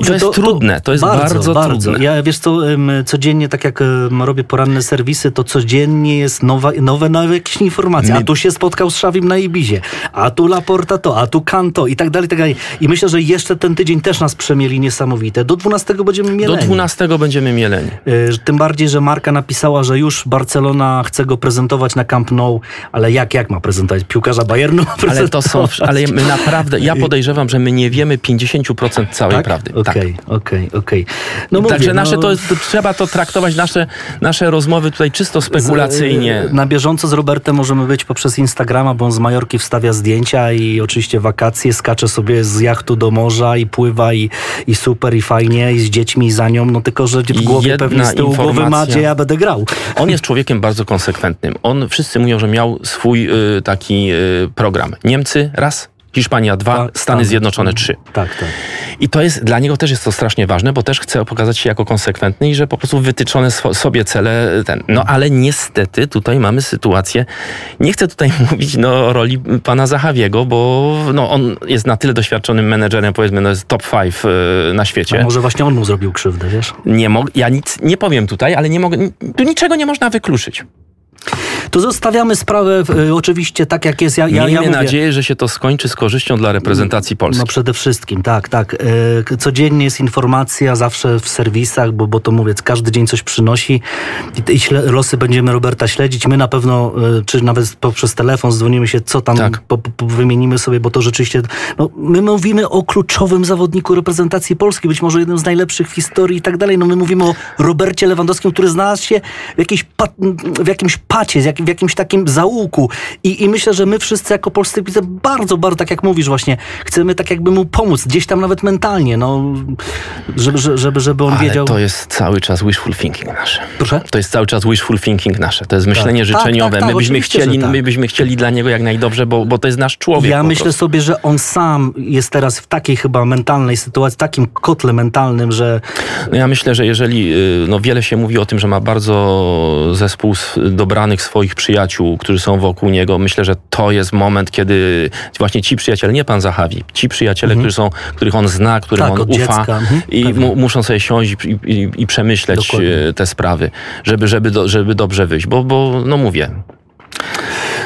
I to jest trudne, to jest bardzo trudne. Ja wiesz co, codziennie, tak jak robię poranne serwisy, to codziennie jest nowa, nowe, nowe jakieś informacje. A tu się spotkał z Szawim na Ibizie, a tu Laporta to, a tu Kanto i tak dalej, i tak dalej. I myślę, że jeszcze ten tydzień też nas przemieli niesamowite. Do 12 będziemy Do mieleni. 12 będziemy mieleni. Y, Tym bardziej, że Marka napisała, że już Barcelona chce go prezentować na Camp Nou, ale jak, jak ma prezentować? Piłkarza Bayernu ma Ale to są, ale my naprawdę, ja podejrzewam, że my nie wiemy 50% całej tak? prawdy. Okej, okej, okej. No Także nasze no, to, to trzeba to traktować, nasze, nasze rozmowy tutaj czysto spekulacyjnie. z- Na bieżąco z Robertem możemy być poprzez Instagrama, bo on z Majorki wstawia zdjęcia i oczywiście wakacje, skacze sobie z jachtu do morza i pływa i, i super i fajnie i z dziećmi i za nią, no tylko, że w głowie Jedna pewnie z tyłu głowy ma, informacja. gdzie ja będę grał. On jest człowiekiem bardzo konsekwentnym. On, wszyscy mówią, że miał swój y, taki y, program. Niemcy raz, Hiszpania dwa, Tak, Stany Stany. Zjednoczone trzy. Tak, tak. I to jest, dla niego też jest to strasznie ważne, bo też chce pokazać się jako konsekwentny i że po prostu wytyczone sobie cele ten. No ale niestety tutaj mamy sytuację, nie chcę tutaj mówić no, o roli pana Zachawiego, bo no, on jest na tyle doświadczonym menedżerem, powiedzmy, no jest top five y, na A świecie. może właśnie on mu zrobił krzywdę, wiesz? Nie mog- ja nic nie powiem tutaj, ale nie mogę, tu niczego nie można wykluczyć. To zostawiamy sprawę y, oczywiście tak, jak jest. Ja, ja, Miejmy ja mówię, nadzieję, że się to skończy z korzyścią dla reprezentacji Polski. No przede wszystkim, tak, tak. E, Codziennie jest informacja, zawsze w serwisach, bo, bo to mówię, każdy dzień coś przynosi i, i śle, losy będziemy Roberta śledzić. My na pewno, e, czy nawet poprzez telefon dzwonimy się, co tam Tak. po, po, wymienimy sobie, bo to rzeczywiście, no, my mówimy o kluczowym zawodniku reprezentacji Polski, być może jednym z najlepszych w historii i tak dalej. No my mówimy o Robercie Lewandowskim, który znalazł się w, jakiejś w jakimś pacie, z jak, w jakimś takim zaułku I, i myślę, że my wszyscy jako polscy kibice bardzo, bardzo, tak jak mówisz właśnie, chcemy tak jakby mu pomóc, gdzieś tam nawet mentalnie, no, żeby, żeby, żeby, on Ale wiedział... to jest cały czas wishful thinking nasze. Proszę? To jest cały czas wishful thinking nasze. To jest myślenie Tak, życzeniowe. tak, tak, my, byśmy chcieli, tak. my byśmy chcieli dla niego jak najdobrze, bo, bo to jest nasz człowiek. Ja myślę prostu. sobie, że on sam jest teraz w takiej chyba mentalnej sytuacji, takim kotle mentalnym, że No ja myślę, że jeżeli, y, no wiele się mówi o tym, że ma bardzo zespół dobranych swoich przyjaciół, którzy są wokół niego, myślę, że to jest moment, kiedy właśnie ci przyjaciele, nie pan Zachawi, ci przyjaciele, którzy są, których on zna, którym Mhm. Tak, on ufa mhm, i mu, muszą sobie siąść i, i, i przemyśleć Dokładnie. y, te sprawy, żeby, żeby, do, żeby dobrze wyjść, bo, bo no mówię,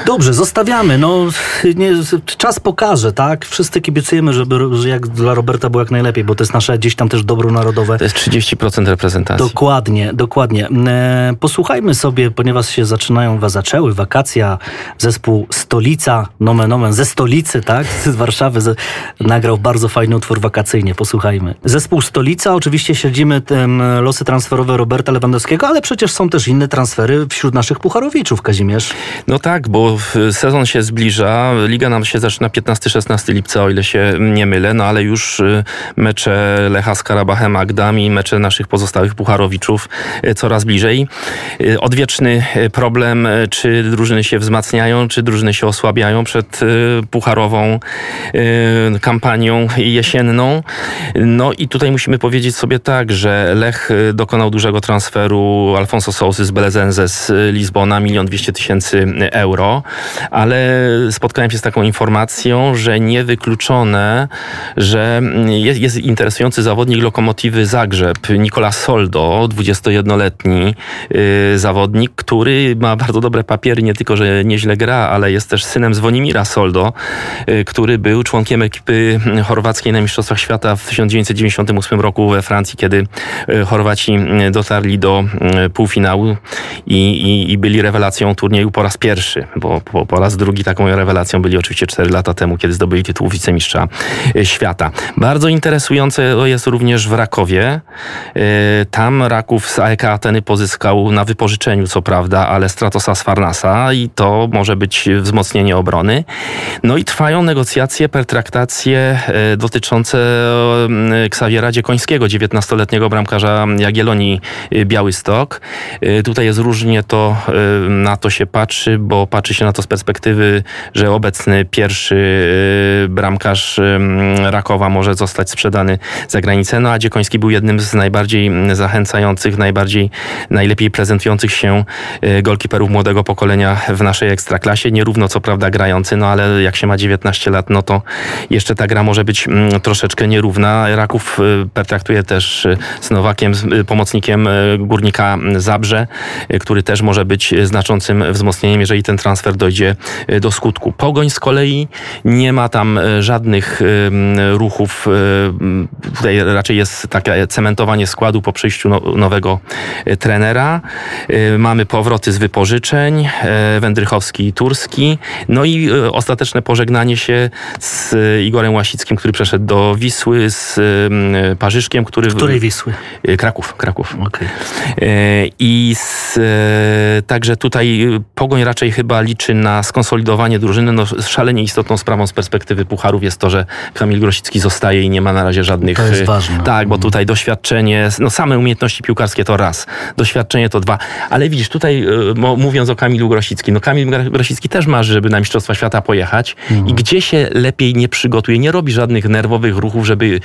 Dobrze, zostawiamy. No, nie, czas pokaże, tak? Wszyscy kibicujemy, żeby że jak dla Roberta było jak najlepiej, bo to jest nasze gdzieś tam też dobro narodowe. to jest 30% reprezentacji. Dokładnie, dokładnie. E, posłuchajmy sobie, ponieważ się zaczynają, zaczęły wakacja, zespół Stolica, nomen omen, ze stolicy, tak? Z Warszawy z, nagrał bardzo fajny utwór wakacyjnie. Posłuchajmy. Zespół Stolica, oczywiście śledzimy tem, losy transferowe Roberta Lewandowskiego, ale przecież są też inne transfery wśród naszych pucharowiczów, Kazimierz. No tak, bo sezon się zbliża. Liga nam się zaczyna 15-16 lipca, o ile się nie mylę, no ale już y, mecze Lecha z Karabachem, Agdami, mecze naszych pozostałych pucharowiczów y, coraz bliżej. Y, Odwieczny problem, czy drużyny się wzmacniają, czy drużyny się osłabiają przed pucharową kampanią jesienną. No i tutaj musimy powiedzieć sobie tak, że Lech dokonał dużego transferu Alfonso Sousy z Belezenze z Lizbona, milion dwieście tysięcy euro, ale spotkałem się z taką informacją, że niewykluczone, że mm, jest, jest interesujący zawodnik Lokomotywy Zagrzeb, Nikola Soldo, 21-letni y, zawodnik, który ma bardzo dobre papiery, nie tylko, że nieźle gra, ale jest też synem Zwonimira Soldo, y, który był członkiem ekipy chorwackiej na Mistrzostwach Świata w 1998 roku we Francji, kiedy y, Chorwaci y, dotarli do y, półfinału i, i, i byli rewelacją turnieju po raz pierwszy, bo bo po, po raz drugi taką rewelacją byli oczywiście 4 lata temu, kiedy zdobyli tytuł wicemistrza e, świata. Bardzo interesujące jest również w Rakowie. E, tam Raków z AEK Ateny pozyskał na wypożyczeniu, co prawda, ale Stratosa z Farnasa i to może być wzmocnienie obrony. No i trwają negocjacje, pertraktacje dotyczące Ksawiera Dziekońskiego, 19-letniego bramkarza Jagiellonii Białystok. Tutaj jest różnie to, na to się patrzy, bo patrzy się na to z perspektywy, że obecny pierwszy bramkarz Rakowa może zostać sprzedany za granicę, no a Dziekoński był jednym z najbardziej zachęcających, najbardziej, najlepiej prezentujących się golkiperów młodego pokolenia w naszej ekstraklasie. Nierówno co prawda grający, no ale jak się ma 19 lat, no to jeszcze ta gra może być troszeczkę nierówna. Raków pertraktuje też z Nowakiem, pomocnikiem górnika Zabrze, który też może być znaczącym wzmocnieniem, jeżeli ten transfer dojdzie do skutku. Pogoń z kolei nie ma tam żadnych ruchów. Tutaj raczej jest takie cementowanie składu po przyjściu no, nowego trenera. Mamy powroty z wypożyczeń, Wędrychowski i Turski. No i ostateczne pożegnanie się z Igorem Łasickim, który przeszedł do Wisły, z Parzyszkiem, który... Której Wisły? Kraków. Kraków. Okay. I z, także tutaj Pogoń raczej chyba liczy na skonsolidowanie drużyny. No, szalenie istotną sprawą z perspektywy Pucharów jest to, że Kamil Grosicki zostaje i nie ma na razie żadnych... To jest ważne. Tak, bo tutaj doświadczenie, no same umiejętności piłkarskie to raz, doświadczenie to dwa. Ale widzisz, tutaj mówiąc o Kamilu Grosickim, no Kamil Grosicki też marzy, żeby na Mistrzostwa Świata pojechać mhm. i gdzie się lepiej nie przygotuje, nie robi żadnych nerwowych ruchów, żeby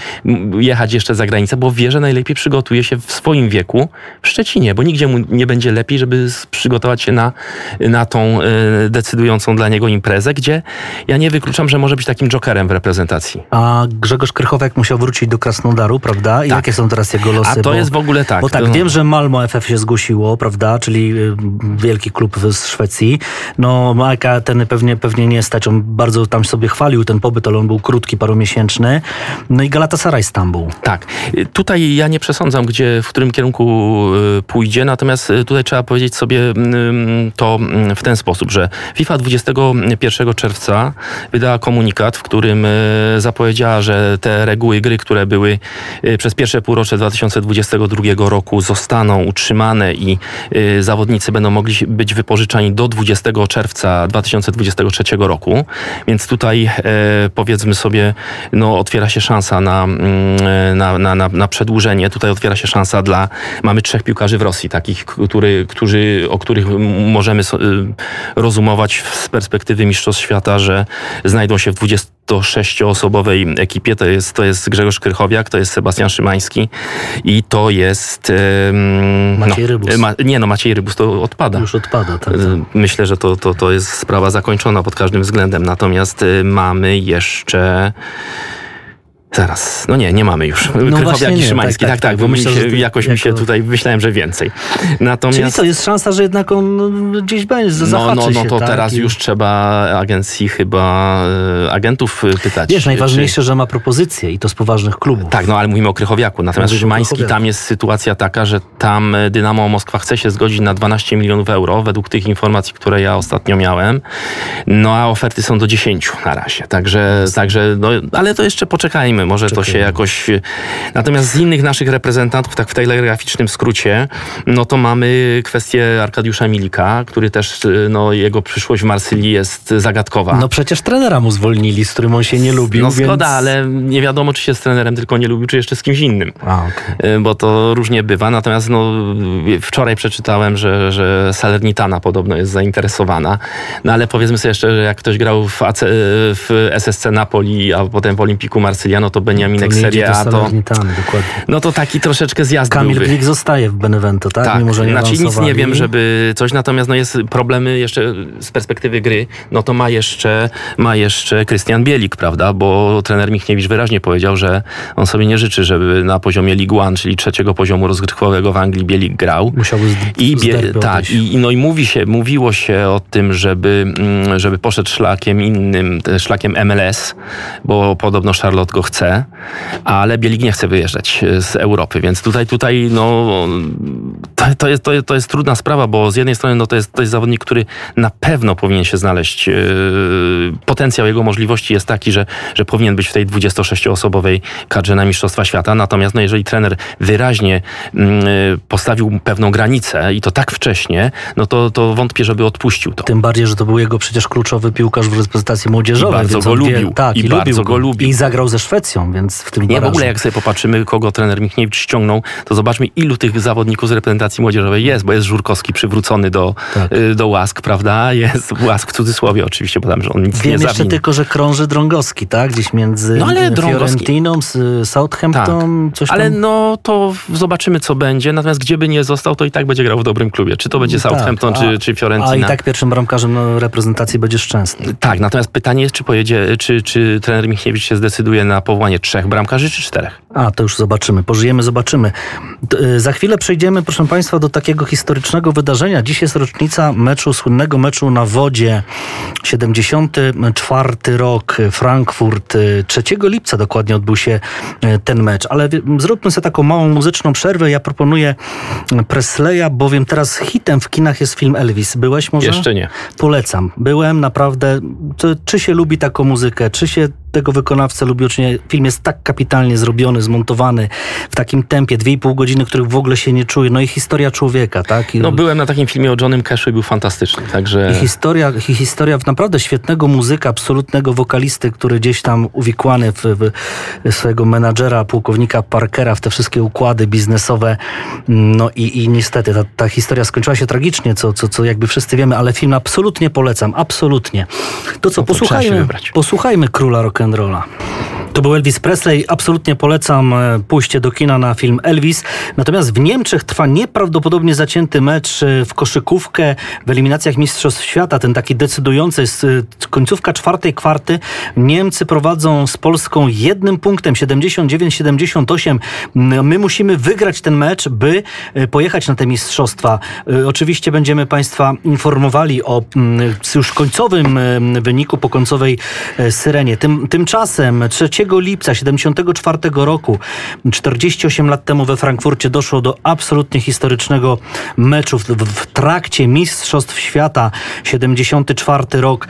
jechać jeszcze za granicę, bo wie, że najlepiej przygotuje się w swoim wieku w Szczecinie, bo nigdzie mu nie będzie lepiej, żeby przygotować się na, na tą y, decydującą dla niego imprezę, gdzie ja nie wykluczam, że może być takim jokerem w reprezentacji. A Grzegorz Krychowek musiał wrócić do Krasnodaru, prawda? I tak. jakie są teraz jego losy? A to bo, jest w ogóle tak. Bo tak, to... wiem, że Malmo FF się zgłosiło, prawda? Czyli y, wielki klub z Szwecji. No, Majka ten pewnie, pewnie nie stać. On bardzo tam sobie chwalił ten pobyt, ale on był krótki, parumiesięczny. No i Galatasaray Stambuł. Tak. Tutaj ja nie przesądzam, gdzie, w którym kierunku y, pójdzie, natomiast y, tutaj trzeba powiedzieć sobie mm, to mm, w ten sposób, że FIFA 21 czerwca wydała komunikat, w którym y, zapowiedziała, że te reguły gry, które były przez pierwsze półrocze 2022 roku zostaną utrzymane i zawodnicy będą mogli być wypożyczani do 20 czerwca 2023 roku. Więc tutaj powiedzmy sobie, no otwiera się szansa na, mm, na, na, na, na przedłużenie. Tutaj otwiera się szansa dla... Mamy trzech piłkarzy w Rosji, takich, który, którzy, o których możemy y, rozumować z perspektywy Mistrzostw Świata, że znajdą się w 26-osobowej ekipie. To jest, to jest Grzegorz Krychowiak, to jest Sebastian Szymański i to jest... Maciej no, Rybus. Ma, nie no, Maciej Rybus to odpada. Już odpada, tak. tak. Myślę, że to, to, to jest sprawa zakończona pod każdym względem. Natomiast y, mamy jeszcze... Zaraz, no nie, nie mamy już. No Krychowiak i Szymański, tak, tak, tak, tak bo myślę, się, jakoś jako... mi się tutaj, myślałem, że więcej. Natomiast... Czyli co, jest szansa, że jednak on gdzieś będzie, No, no, no to tak? teraz już trzeba agencji chyba, e, agentów pytać. Wiesz, najważniejsze, czy... że ma propozycje i to z poważnych klubów. Tak, no ale mówimy o Krychowiaku. Natomiast Szymański, tam jest sytuacja taka, że tam Dynamo Moskwa chce się zgodzić na 12 milionów euro, według tych informacji, które ja ostatnio miałem. No a oferty są do 10 na razie. Także, także no, ale to jeszcze poczekajmy może to się jakoś... Natomiast z innych naszych reprezentantów, tak w telegraficznym skrócie, no to mamy kwestię Arkadiusza Milika, który też, no jego przyszłość w Marsylii jest zagadkowa. No przecież trenera mu zwolnili, z którym on się nie lubił, No zgoda, ale nie wiadomo, czy się z trenerem tylko nie lubił, czy jeszcze z kimś innym. A, okay. Bo to różnie bywa. Natomiast no, wczoraj przeczytałem, że, że Salernitana podobno jest zainteresowana. No ale powiedzmy sobie jeszcze, że jak ktoś grał w, AC, w SSC Napoli, a potem w Olimpiku Marsylia, no to Beniaminek to Serie A, to... No to taki troszeczkę zjazd Kamil byłby. Glik zostaje w Benevento, tak? tak. Mimo, że nie znaczy nic nie wiem, żeby coś, natomiast no jest problemy jeszcze z perspektywy gry, no to ma jeszcze, ma jeszcze Krystian Bielik, prawda? Bo trener Michniewicz wyraźnie powiedział, że on sobie nie życzy, żeby na poziomie League One, czyli trzeciego poziomu rozgrywkowego w Anglii Bielik grał. Musiałby z, I bie, Tak, i, no i mówi się, mówiło się o tym, żeby, mm, żeby poszedł szlakiem innym, szlakiem MLS, bo podobno Charlotte go chce ale Bielik nie chce wyjeżdżać e, z Europy, więc tutaj, tutaj no, To, to, jest, to, jest, to jest trudna sprawa, bo z jednej strony no, to, jest, to jest zawodnik, który na pewno powinien się znaleźć. Yy, potencjał jego możliwości jest taki, że, że powinien być w tej 26-osobowej kadrze na Mistrzostwa Świata. Natomiast no, jeżeli trener wyraźnie yy, postawił pewną granicę i to tak wcześnie, no to, to wątpię, żeby odpuścił to. Tym bardziej, że to był jego przecież kluczowy piłkarz w reprezentacji młodzieżowej. I bardzo go lubił. Wie, tak, i, i bardzo go lubił. I zagrał ze Szwecją, więc w tym Nie, w ogóle jak sobie popatrzymy, kogo trener Michniewicz ściągnął, to zobaczmy, ilu tych zawodników z reprezentacji młodzieżowej jest, bo jest Żurkowski przywrócony do, tak. Y, do łask, prawda? Jest łask w cudzysłowie oczywiście, bo tam, że on nic Wiem nie jeszcze tylko, że krąży Drągowski, tak? Gdzieś między no, ale Fiorentiną, Southampton, tak. coś tam. Ale no to zobaczymy, co będzie. Natomiast gdzie by nie został, to i tak będzie grał w dobrym klubie. Czy to będzie tak, Southampton, tak. czy, czy Fiorentina. A i tak pierwszym bramkarzem no, reprezentacji będzie Szczęsny. Tak, natomiast pytanie jest, czy pojedzie, czy, czy trener Michniewicz się zdecyduje na powołanie trzech bramkarzy, czy czterech? A, to już zobaczymy. Pożyjemy, zobaczymy. Y, za chwilę przejdziemy, proszę Państwa, do takiego historycznego wydarzenia. Dziś jest rocznica meczu, słynnego meczu na wodzie. 74 rok, Frankfurt. 3 lipca dokładnie odbył się y, ten mecz. Ale zróbmy sobie taką małą muzyczną przerwę. Ja proponuję Presleya, bowiem teraz hitem w kinach jest film Elvis. Byłeś może? Jeszcze nie. Polecam. Byłem, naprawdę. Czy się lubi taką muzykę, czy się tego wykonawcę lubi uczynić. Film jest tak kapitalnie zrobiony, zmontowany w takim tempie, dwie i pół godziny, których w ogóle się nie czuje. No i historia człowieka, tak? I, no byłem na takim filmie o Johnem Cashu i był fantastyczny, także... I historia, i historia naprawdę świetnego muzyka, absolutnego wokalisty, który gdzieś tam uwikłany w, w swojego menadżera, pułkownika Parkera, w te wszystkie układy biznesowe. No i, i niestety ta, ta historia skończyła się tragicznie, co, co, co jakby wszyscy wiemy, ale film absolutnie polecam, absolutnie. To co, no to posłuchajmy, posłuchajmy Króla Rock rock'n'rolla. To był Elvis Presley. Absolutnie polecam e, pójście do kina na film Elvis. Natomiast w Niemczech trwa nieprawdopodobnie zacięty mecz e, w koszykówkę w eliminacjach Mistrzostw Świata. Ten taki decydujący jest końcówka czwartej kwarty. Niemcy prowadzą z Polską jednym punktem 79-78. My musimy wygrać ten mecz, by e, pojechać na te mistrzostwa. Oczywiście będziemy Państwa informowali o już końcowym wyniku po końcowej syrenie. Tym, tymczasem 3 lipca 74 roku, 48 lat temu we Frankfurcie doszło do absolutnie historycznego meczu w, w trakcie Mistrzostw Świata 74 rok.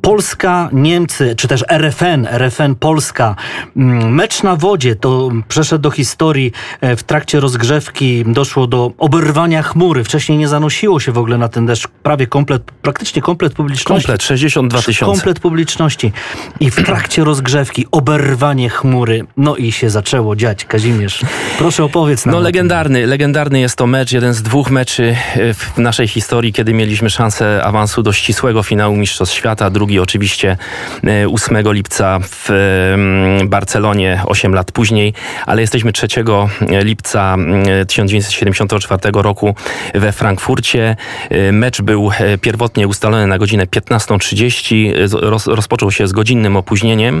Polska, Niemcy, czy też RFN, RFN Polska. Mm, mecz na wodzie to przeszedł do historii. E, w trakcie rozgrzewki doszło do oberwania chmury. Wcześniej nie zanosiło się w ogóle na ten deszcz prawie komplet, praktycznie komplet publiczności. Komplet, 62 tysiące. Komplet publiczności. I w trakcie rozgrzewki oberwanie chmury. No i się zaczęło dziać. Kazimierz, proszę opowiedz nam. No legendarny, legendarny jest to mecz, jeden z dwóch meczy e, w naszej historii, kiedy mieliśmy szansę awansu do ścisłego finału Mistrzostw Świata. Drugi oczywiście 8 e, lipca w Barcelonie, 8 lat później, ale jesteśmy 3 lipca 1974 roku we Frankfurcie. E, mecz był pierwotnie ustalony na godzinę 15.30. rozpoczął się z godzinnym opóźnieniem.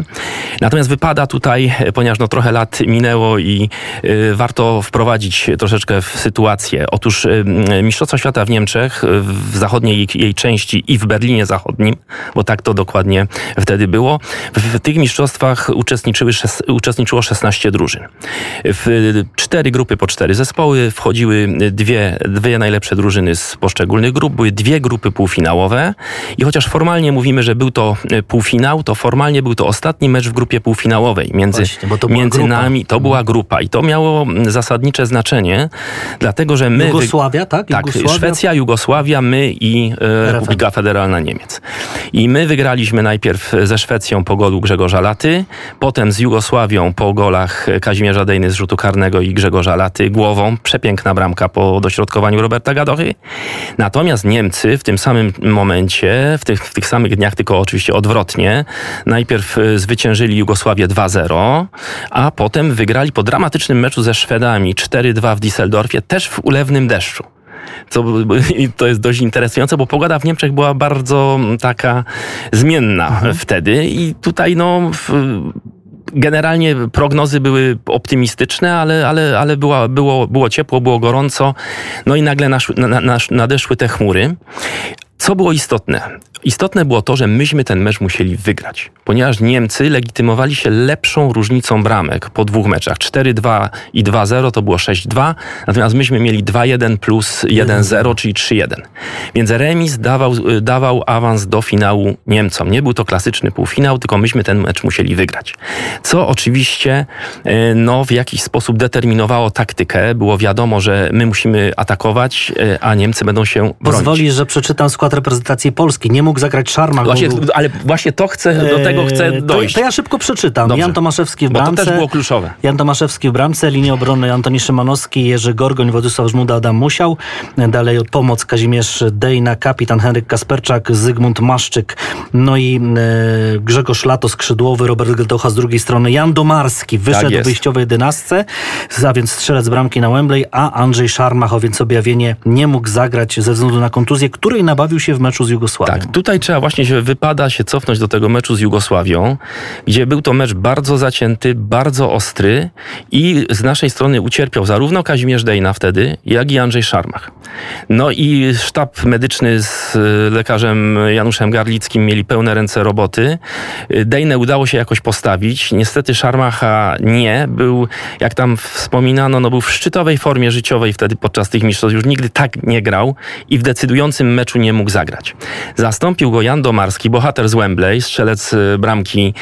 Natomiast wypada tutaj, ponieważ no trochę lat minęło i y, warto wprowadzić troszeczkę w sytuację. Otóż y, Mistrzostwa Świata w Niemczech, w zachodniej jej, jej części i w Berlinie Zachodnim, bo tak to dokładnie wtedy było, w, tych mistrzostwach uczestniczyły, uczestniczyło 16 drużyn. W cztery grupy po cztery zespoły wchodziły dwie, dwie najlepsze drużyny z poszczególnych grup, były dwie grupy półfinałowe i chociaż formalnie mówimy, że był to półfinał, to formalnie był to ostatni mecz w grupie półfinałowej. Między, Właśnie, między nami to była grupa i to miało zasadnicze znaczenie, dlatego że my... Jugosławia, tak? Tak, Jugosławia? Szwecja, Jugosławia, my i e, Republika Federalna Niemiec. I my wygraliśmy najpierw ze Szwecją po golu Grzegorza Laty, potem z Jugosławią po golach Kazimierza Dejny z rzutu karnego i Grzegorza Laty głową. Przepiękna bramka po dośrodkowaniu Roberta Gadochy. Natomiast Niemcy w tym samym momencie, w tych, w tych samych dniach, tylko oczywiście odwrotnie, najpierw e, zwyciężyli Jugosławię 2-0, a potem wygrali po dramatycznym meczu ze Szwedami 4-2 w Düsseldorfie, też w ulewnym deszczu. Co, to jest dość interesujące, bo pogoda w Niemczech była bardzo taka zmienna mhm. wtedy i tutaj no... W, generalnie prognozy były optymistyczne, ale, ale, ale była, było, było ciepło, było gorąco, no i nagle nasz, na, nadeszły te chmury. Co było istotne? Istotne było to, że myśmy ten mecz musieli wygrać, ponieważ Niemcy legitymowali się lepszą różnicą bramek po dwóch meczach. 4-2 i 2-0 to było 6-2, natomiast myśmy mieli 2-1 plus 1-0, czyli 3-1. Więc remis dawał, dawał awans do finału Niemcom. Nie był to klasyczny półfinał, tylko myśmy ten mecz musieli wygrać. Co oczywiście e, no, w jakiś sposób determinowało taktykę. Było wiadomo, że my musimy atakować, e, a Niemcy będą się bronić. Pozwolisz, że przeczytam skład reprezentacji Polski. Nie mógł zagrać Szarmach. Właśnie, ale właśnie to chcę, do tego chcę Eee, dojść. To, to ja szybko przeczytam. Dobrze. Jan Tomaszewski w Bo bramce. to też było kluczowe. Jan Tomaszewski w bramce, linię obrony Antoni Szymanowski, Jerzy Gorgoń, Władysław Żmuda, Adam Musiał. Dalej od pomoc Kazimierz Dejna, kapitan Henryk Kasperczak, Zygmunt Maszczyk, no i e, Grzegorz Lato skrzydłowy, Robert Gdocha z drugiej strony, Jan Domarski wyszedł Tak w wyjściowej jedenastce, a więc strzelec bramki na Wembley, a Andrzej Szarmach, a więc objawienie, nie mógł zagrać ze względu na kontuzję, której nabawił się w meczu z Jugosławią. Tak, tutaj trzeba właśnie się wypada się cofnąć do tego meczu z Jugosławią, gdzie był to mecz bardzo zacięty, bardzo ostry i z naszej strony ucierpiał zarówno Kazimierz Dejna wtedy, jak i Andrzej Szarmach. No i sztab medyczny z y, lekarzem Januszem Garlickim mieli pełne ręce roboty. Dejnę udało się jakoś postawić. Niestety Szarmacha nie. Był, jak tam wspominano, no był w szczytowej formie życiowej wtedy podczas tych mistrzostw. Już nigdy tak nie grał i w decydującym meczu nie mógł zagrać. Zastąpił go Jan Domarski, bohater z Wembley, strzelec y, bramki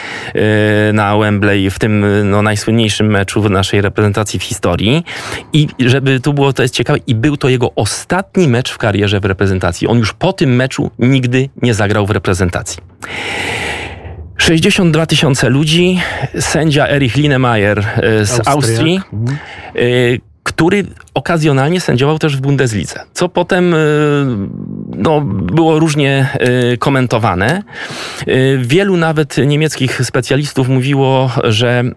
y, na Wembley w tym y, no, najsłynniejszym meczu w naszej reprezentacji w historii. I żeby tu było, to jest ciekawe, i był to jego ostatni mecz w karierze w reprezentacji. On już po tym meczu nigdy nie zagrał w reprezentacji. 62 tysiące ludzi, sędzia Erich Linemeyer z Austriak. Austrii, Mhm. który okazjonalnie sędziował też w Bundeslidze, co potem no, było różnie y, komentowane. Y, Wielu nawet niemieckich specjalistów mówiło, że mm,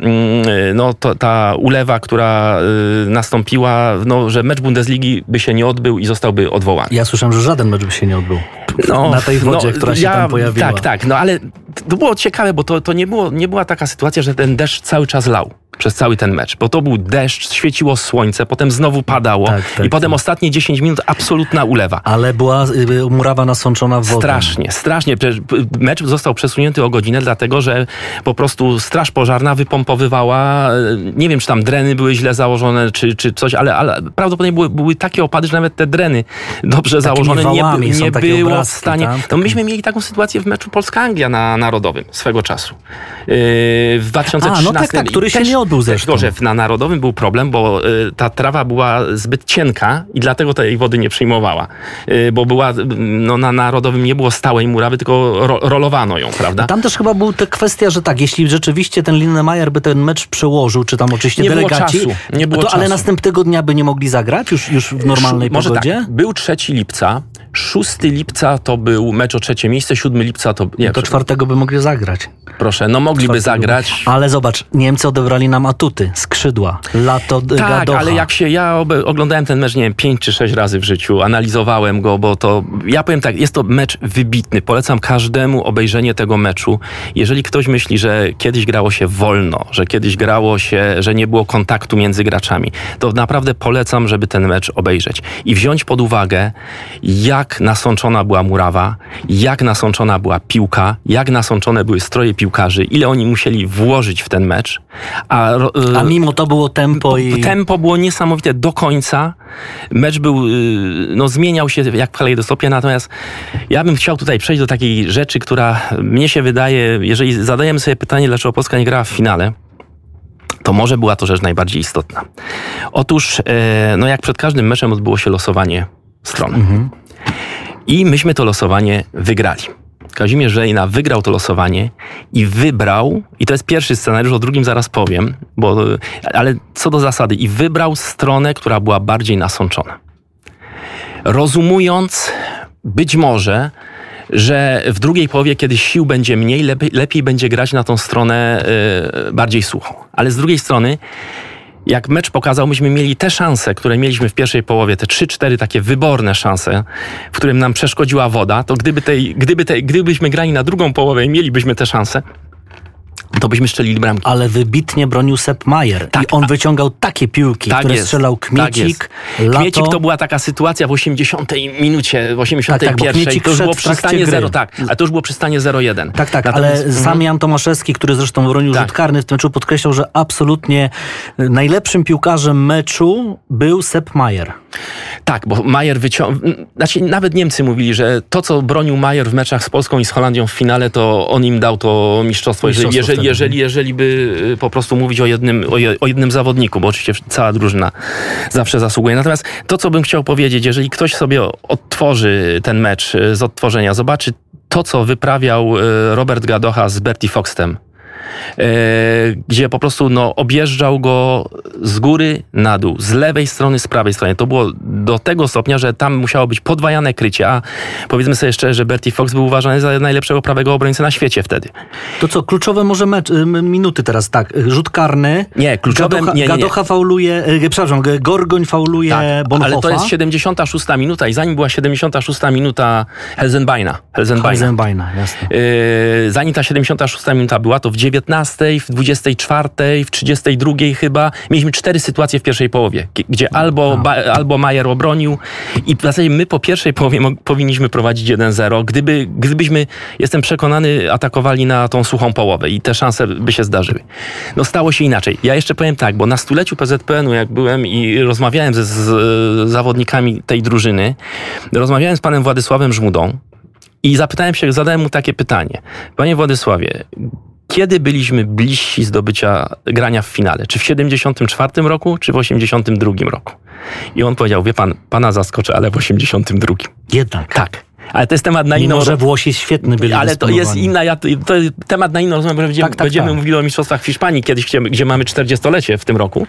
no, to, ta ulewa, która y, nastąpiła, no, że mecz Bundesligi by się nie odbył i zostałby odwołany. Ja słyszałem, że żaden mecz by się nie odbył. na tej wodzie, która się No, ja- tam pojawiła. Tak, tak, no ale to było ciekawe, bo to, to nie, było, nie była taka sytuacja, że ten deszcz cały czas lał przez cały ten mecz, bo to był deszcz, świeciło słońce, potem znowu padało Tak, tak, i potem tak. ostatnie 10 minut absolutna ulewa. Ale była murawa nasączona wodą. Strasznie, strasznie. Mecz został przesunięty o godzinę, dlatego że po prostu straż pożarna wypompowywała, e, nie wiem, czy tam dreny były źle założone, czy, czy coś, ale, ale prawdopodobnie były, były takie opady, że nawet te dreny dobrze założone nie, nie było w obrazki, stanie. tak? No myśmy mieli taką sytuację w meczu Polska-Anglia na Narodowym swego czasu. Yy, w 2013. A, no tak, tak, który się też- nie odbył zresztą. Tylko, że na Narodowym był problem, bo y, ta trawa była zbyt cienka i dlatego tej wody nie przyjmowała. Y, bo była, y, no na Narodowym nie było stałej murawy, tylko ro, rolowano ją, prawda? Tam też chyba była ta kwestia, że tak, jeśli rzeczywiście ten Linnemeyer by ten mecz przełożył, czy tam oczywiście Nie było delegaci, czasu, nie było to, ale czasu. następnego dnia by nie mogli zagrać już, już w normalnej Może pogodzie? tak, był 3 lipca, 6 lipca to był mecz o trzecie miejsce, 7 lipca to... Nie, To czwartego by mogli zagrać. proszę, no mogliby zagrać. Ale zobacz, Niemcy odebrali nam atuty, skrzydła, lato Tak, Gadocha. ale jak się, ja oglądałem ten mecz, nie wiem, pięć czy sześć razy w życiu, analizowałem go, bo to, ja powiem tak, jest to mecz wybitny, polecam każdemu obejrzenie tego meczu. Jeżeli ktoś myśli, że kiedyś grało się wolno, że kiedyś grało się, że nie było kontaktu między graczami, to naprawdę polecam, żeby ten mecz obejrzeć i wziąć pod uwagę, jak nasączona była murawa, jak nasączona była piłka, jak nasączone były stroje piłkarzy, ile oni musieli włożyć w ten mecz, a, A mimo to było tempo i... Tempo było niesamowite do końca. Mecz był, y, no zmieniał się jak w kalejdoskopie, natomiast ja bym chciał tutaj przejść do takiej rzeczy, która mnie się wydaje, jeżeli zadajemy sobie pytanie, dlaczego Polska nie grała w finale, to może była to rzecz najbardziej istotna. Otóż, e, no jak przed każdym meczem odbyło się losowanie stron. Mhm. I myśmy to losowanie wygrali. Kazimierz Żejna wygrał to losowanie i wybrał, i to jest pierwszy scenariusz, o drugim zaraz powiem, bo, ale co do zasady, i wybrał stronę, która była bardziej nasączona. Rozumując być może, że w drugiej połowie, kiedy sił będzie mniej, lepiej, lepiej będzie grać na tą stronę y, bardziej suchą. Ale z drugiej strony, jak mecz pokazał, myśmy mieli te szanse, które mieliśmy w pierwszej połowie, te 3-4 takie wyborne szanse, w którym nam przeszkodziła woda, to gdyby tej, gdyby tej, gdybyśmy grali na drugą połowę i mielibyśmy te szanse, to byśmy strzelili bramki. Ale wybitnie bronił Sepp Mayer. Tak, I on a- wyciągał takie piłki, Tak które jest, strzelał tak Kmiecik, jest. Lato. Kmiecik to była taka sytuacja w 80 minucie, w 81. Tak, tak, to już było przy stanie gry. 0, tak, a to już było przy stanie 0-1. Tak, tak, Natomiast- ale sam Jan Tomaszewski, który zresztą bronił Tak. rzut karny w tym meczu, podkreślał, że absolutnie najlepszym piłkarzem meczu był Sepp Mayer. Tak, bo Majer wyciągnął. Znaczy, nawet Niemcy mówili, że to, co bronił Majer w meczach z Polską i z Holandią w finale, to on im dał to mistrzostwo. Jeżeli, Mistrzostwo jeżeli, wtedy. jeżeli, jeżeli by y, po prostu mówić o jednym, o, je, o jednym zawodniku, bo oczywiście cała drużyna zawsze zasługuje. Natomiast to, co bym chciał powiedzieć, jeżeli ktoś sobie odtworzy ten mecz y, z odtworzenia, zobaczy to, co wyprawiał y, Robert Gadocha z Bertie Foxtem. E, gdzie po prostu no, objeżdżał go z góry na dół, z lewej strony, z prawej strony. To było do tego stopnia, że tam musiało być podwajane krycie, a powiedzmy sobie szczerze, że Bertie Fox był uważany za najlepszego prawego obrońcę na świecie wtedy. To co, kluczowe może mecz, minuty teraz, tak. Rzut karny. Nie, kluczowym- Gadocha, nie, nie, nie. Gadocha fauluje, y, przepraszam, Gorgoń fauluje Tak, Bonhofa. ale to jest 76 minuta i zanim była 76 minuta Helzenbeina. Helzenbeina. Heisenbeina, jasne. Yy, zanim ta 76 minuta była, to w 19, w 24, w 32 chyba mieliśmy cztery sytuacje w pierwszej połowie, gdzie albo, ba, albo Majer obronił i w zasadzie my po pierwszej połowie powinniśmy prowadzić 1-0. Gdyby, gdybyśmy, jestem przekonany, atakowali na tą suchą połowę i te szanse by się zdarzyły. No stało się inaczej. Ja jeszcze powiem tak, bo na stuleciu PZPN-u jak byłem i rozmawiałem ze, z zawodnikami tej drużyny, rozmawiałem z panem Władysławem Żmudą, i zapytałem się, zadałem mu takie pytanie. Panie Władysławie, kiedy byliśmy bliżsi zdobycia grania w finale? Czy w 74 roku, czy w 82 roku? I on powiedział, wie pan, pana zaskoczę, ale w 82. Jednak. Tak. Ale to jest temat na inną Mimo, że Włosi świetny byli ale to jest inna, ja, to jest temat na inną rozmowę, będziemy, Tak, tak, będziemy tak. mówili o Mistrzostwach w Hiszpanii kiedyś, gdzie, gdzie mamy 40-lecie w tym roku.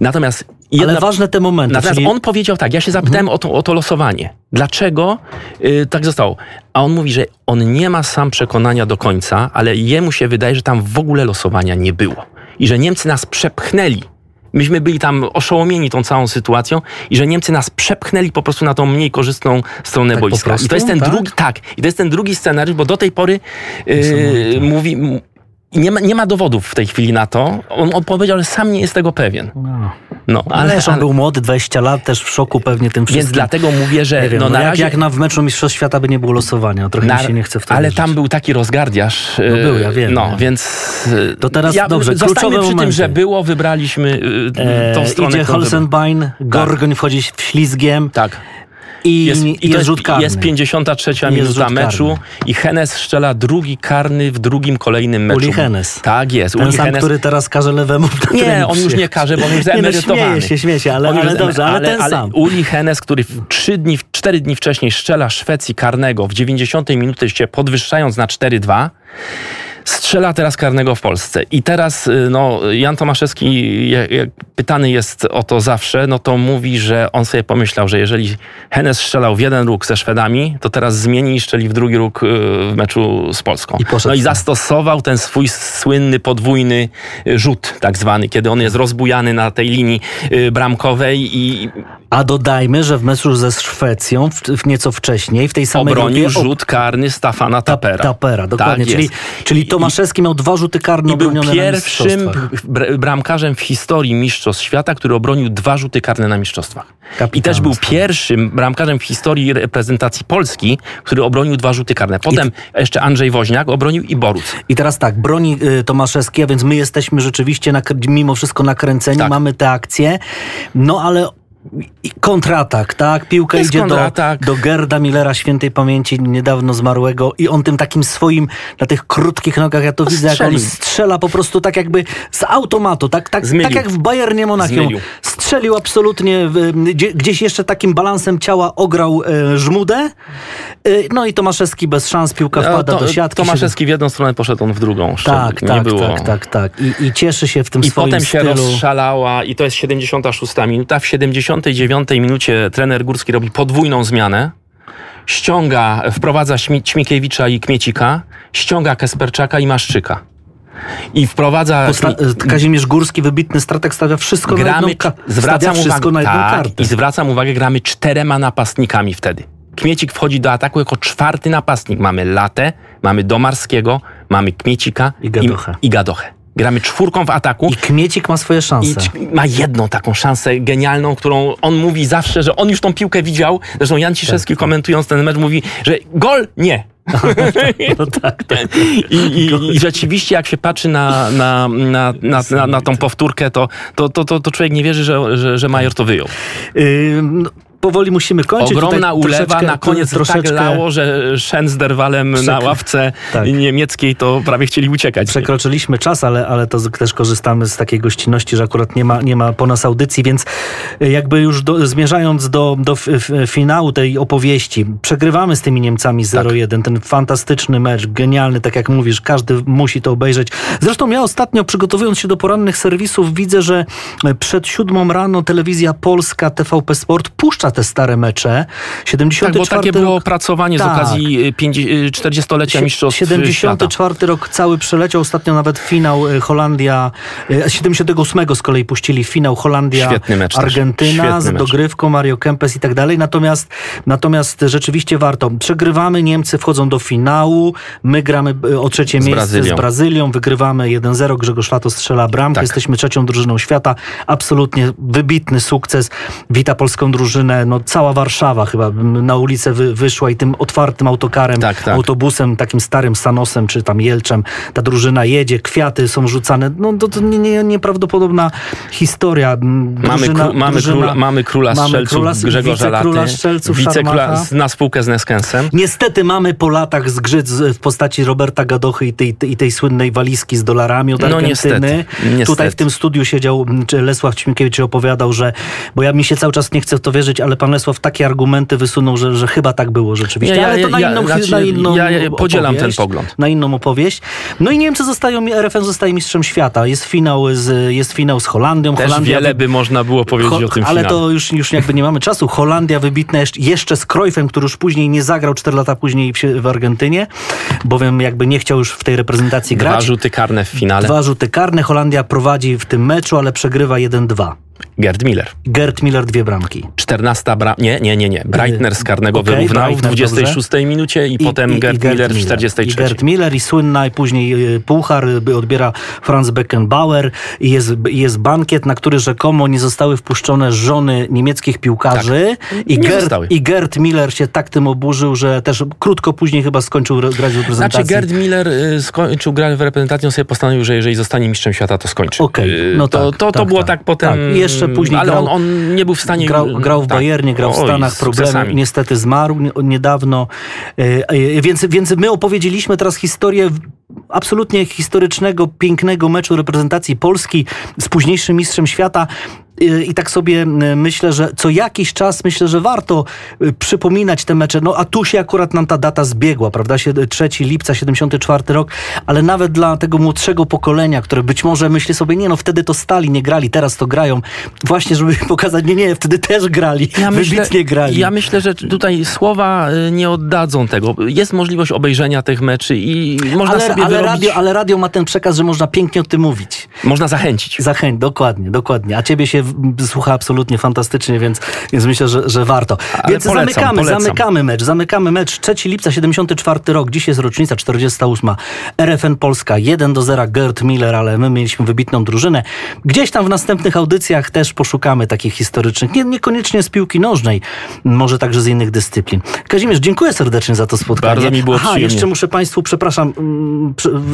Natomiast jedna, Ale ważne te momenty. Natomiast czyli... on powiedział tak, ja się zapytałem o, to, o to losowanie. Dlaczego y, tak zostało? A on mówi, że on nie ma sam przekonania do końca, ale jemu się wydaje, że tam w ogóle losowania nie było. I że Niemcy nas przepchnęli. Myśmy byli tam oszołomieni tą całą sytuacją i że Niemcy nas przepchnęli po prostu na tą mniej korzystną stronę Tak boiska. I to jest ten Tak? drugi, tak, i to jest ten drugi scenariusz, bo do tej pory yy, mówi, nie ma, nie ma dowodów w tej chwili na to. On, on powiedział, że sam nie jest tego pewien. No. No, Ale, on był młody, 20 lat, też w szoku pewnie tym wszystkim. więc dlatego mówię, że wiem, no, no na jak, razie... jak na w meczu Mistrzostw Świata by nie było losowania, trochę mi się nie chce w to ale tam był taki rozgardiaż. No był, ja wiem, No, więc... To teraz ja, dobrze, kluczowe przy tym, że było, wybraliśmy y, tą E, stronę. idzie Holzenbein, Gorgoń wchodzi w ślizgiem Tak. I Jest, jest, i to rzut karny. jest 53 Jest minuta meczu karny. i Hennes strzela drugi karny w drugim kolejnym meczu. Uli Hennes. Tak jest. Ten Uli sam, Hennes. który teraz każe lewemu Nie, on już nie każe, bo on już Nie, no, śmieje się, śmieje się, ale, ale jest- dobrze, ale, ten sam. Uli Hennes, który trzy dni, cztery dni wcześniej strzela Szwecji karnego w 90 minucie się podwyższając na 4-2, strzela teraz karnego w Polsce. I teraz y, no, Jan Tomaszewski jak, jak pytany jest o to zawsze, no to mówi, że on sobie pomyślał, że jeżeli Hennes strzelał w jeden róg ze Szwedami, to teraz zmieni i strzeli w drugi róg y, w meczu z Polską. I no i zastosował ten swój słynny podwójny y, rzut, tak zwany, kiedy on jest rozbujany na tej linii bramkowej i A dodajmy, że w meczu ze Szwecją, w, nieco wcześniej, w tej samej obronił grupie, rzut karny Stafana Tapera. Tapera, dokładnie. Tak czyli, jest. czyli Tomaszewski miał dwa rzuty karne I był obronione na pierwszym bramkarzem w historii Mistrzostw Świata, który obronił dwa rzuty karne na mistrzostwach. I Kapitalna też był pierwszym bramkarzem w historii reprezentacji Polski, który obronił dwa rzuty karne. Potem jeszcze Andrzej Woźniak obronił i Boruc. I teraz tak, broni y, Tomaszewski, a więc my jesteśmy rzeczywiście nakr- mimo wszystko nakręceni, Tak. mamy te akcje, no ale i kontratak, tak? Piłka idzie do, kontratak. do Gerda Millera, świętej pamięci, niedawno zmarłego i on tym takim swoim, na tych krótkich nogach, ja to widzę, jak on strzela po prostu tak jakby z automatu, tak, tak, Zmylił. tak jak w Bayernie Monachium. Zmylił. Strzelił absolutnie, gdzieś jeszcze takim balansem ciała ograł e, żmudę, e, no i Tomaszewski bez szans, piłka wpada No, to- do siatki. Tomaszewski w jedną stronę poszedł, on w drugą. Tak, tak, było. tak, tak, tak. I, I cieszy się w tym I swoim potem się stylu. rozszalała i to jest 76 minuta. W 79 minucie trener Górski robi podwójną zmianę. Ściąga, wprowadza Śmi- Ćmikiewicza i Kmiecika, ściąga Kesperczaka i Maszczyka. I wprowadza... Kazimierz Górski, wybitny stratek, stawia wszystko na gramy, jedną, ka- zwracam uwagę, na jedną tak, kartę. I zwracam uwagę, gramy czterema napastnikami wtedy. Kmiecik wchodzi do ataku jako czwarty napastnik. Mamy Latę, mamy Domarskiego, mamy Kmiecika I Gadochę. i, i Gadochę. Gramy czwórką w ataku. I Kmiecik ma swoje I szanse. c- ma jedną taką szansę genialną, którą on mówi zawsze, że on już tą piłkę widział. Zresztą Jan Ciszewski Tak, komentując ten mecz mówi, że gol nie. No tak, tak. I, i, I rzeczywiście jak się patrzy na, na, na, na, na, tą powtórkę, to, to, to, to, człowiek nie wierzy, że, że, że Major to wyjął. Ym, no, powoli musimy kończyć. Ogromna Tutaj ulewa, troszeczkę- na koniec troszeczkę tak lało, że Szen z Derwalem na ławce tak. niemieckiej to prawie chcieli uciekać. Przekroczyliśmy czas, ale, ale to też korzystamy z takiej gościnności, że akurat nie ma, nie ma po nas audycji, więc y, jakby już do, zmierzając do, do f, f, finału tej opowieści, przegrywamy z tymi Niemcami 0-1, ten fantastyczny mecz, genialny, tak jak mówisz, każdy musi to obejrzeć. Zresztą ja ostatnio przygotowując się do porannych serwisów widzę, że przed siódmą rano telewizja polska, TVP Sport puszcza te stare mecze. 74 Tak, bo takie było rok- opracowanie z Tak. okazji y, 50 y, 40-lecia Mistrzostw Świata. 74 rok cały przeleciał, ostatnio nawet finał y, Holandia, y, 78 z kolei puścili finał Holandia, mecz. Argentyna z dogrywką Mario Kempes i tak dalej, natomiast, natomiast rzeczywiście warto. Przegrywamy, Niemcy wchodzą do finału, my gramy y, o trzecie Z miejsce Brazylią. z Brazylią, wygrywamy 1-0, Grzegorz Lato strzela bramkę, Tak. jesteśmy trzecią drużyną świata, absolutnie wybitny sukces, wita polską drużynę, no cała Warszawa chyba na ulicę wy, wyszła i tym otwartym autokarem, Tak, tak. autobusem, takim starym Sanosem czy tam Jelczem, ta drużyna jedzie, kwiaty są rzucane, no to, to nie, nie, nieprawdopodobna historia. M, Mamy, Drużyna, kró- mamy, drużyna, króla, mamy króla mamy strzelców króla- Grzegorza wicekróla Laty, strzelców wicekróla na spółkę z Neskensem. Niestety mamy po latach zgrzyt w postaci Roberta Gadochy i tej, i tej słynnej walizki z dolarami od No Argentyny. niestety, niestety. Tutaj w tym studiu siedział Lesław Ćmikiewicz i opowiadał, że, bo ja mi się cały czas nie chcę w to wierzyć, ale pan Lesław takie argumenty wysunął, że, że chyba tak było rzeczywiście. Ja- ja- ale to na ja- inną, znaczy, na inną ja- ja podzielam opowieść, ten pogląd. Na inną opowieść. No i Niemcy zostają, RFN zostaje mistrzem świata. Jest finał z, jest finał z Holandią. Też Holandia wiele by można było powiedzieć o tym ale finale. to już, już jakby nie mamy czasu. Holandia wybitna jeszcze, z Cruyffem, który już później nie zagrał 4 lata później w, Argentynie, bowiem jakby nie chciał już w tej reprezentacji Dwa grać. rzuty karne w finale. Dwa rzuty karne. Holandia prowadzi w tym meczu, ale przegrywa 1-2. Gerd Miller. Gerd Miller dwie bramki. 14 bra... Nie, nie, nie, nie. Breitner z karnego Okej, wyrównał w Breitner, 26 minucie i, potem Gerd Miller w 43. I Gerd Miller i słynna i później y, puchar odbiera Franz Beckenbauer i jest, i jest bankiet, na który rzekomo nie zostały wpuszczone żony niemieckich piłkarzy i, Tak. Nie Gerd, zostały. i Gerd Miller się tak tym oburzył, że też krótko później chyba skończył grać w reprezentacji. Znaczy Gerd Miller y, skończył grę w reprezentacji, on sobie postanowił, że jeżeli zostanie mistrzem świata, to skończy. Okej, Y, no to, tak, to, to tak, było tak. tak potem... Jeszcze później Ale grał- on, on nie był w stanie... Grał, grał w tak. Bayernie, grał w Stanach, problemy. Niestety zmarł nie- niedawno. E, Więc, więc my opowiedzieliśmy teraz historię absolutnie historycznego, pięknego meczu reprezentacji Polski z późniejszym mistrzem świata. E, I tak sobie myślę, że co jakiś czas myślę, że warto e, przypominać te mecze. No a tu się akurat nam ta data zbiegła, prawda? Sie- 3 lipca 74 rok, ale nawet dla tego młodszego pokolenia, które być może myśli sobie, nie no, wtedy to stali, nie grali, teraz to grają. Właśnie, żeby pokazać, nie, nie, wtedy też grali, wybitnie grali. Ja myślę, że tutaj słowa y, nie oddadzą tego. Jest możliwość obejrzenia tych meczy i można ale, sobie ale, wyrobić, radio, ale radio ma ten przekaz, że można pięknie o tym mówić. można zachęcić. Zachęć, dokładnie, dokładnie. A ciebie się słucha absolutnie fantastycznie, więc, więc myślę, że, że warto. Ale więc polecam, zamykamy, polecam. zamykamy mecz. Zamykamy mecz. 3 lipca 74 rok. Dziś jest rocznica 48. RFN Polska 1 do 0. Gerd Miller, ale my mieliśmy wybitną drużynę. Gdzieś tam w następnych audycjach też poszukamy takich historycznych. Nie, niekoniecznie z piłki nożnej, może także z innych dyscyplin. Kazimierz, dziękuję serdecznie za to spotkanie. Bardzo mi było Aha, przyjemnie. jeszcze muszę Państwu, przepraszam,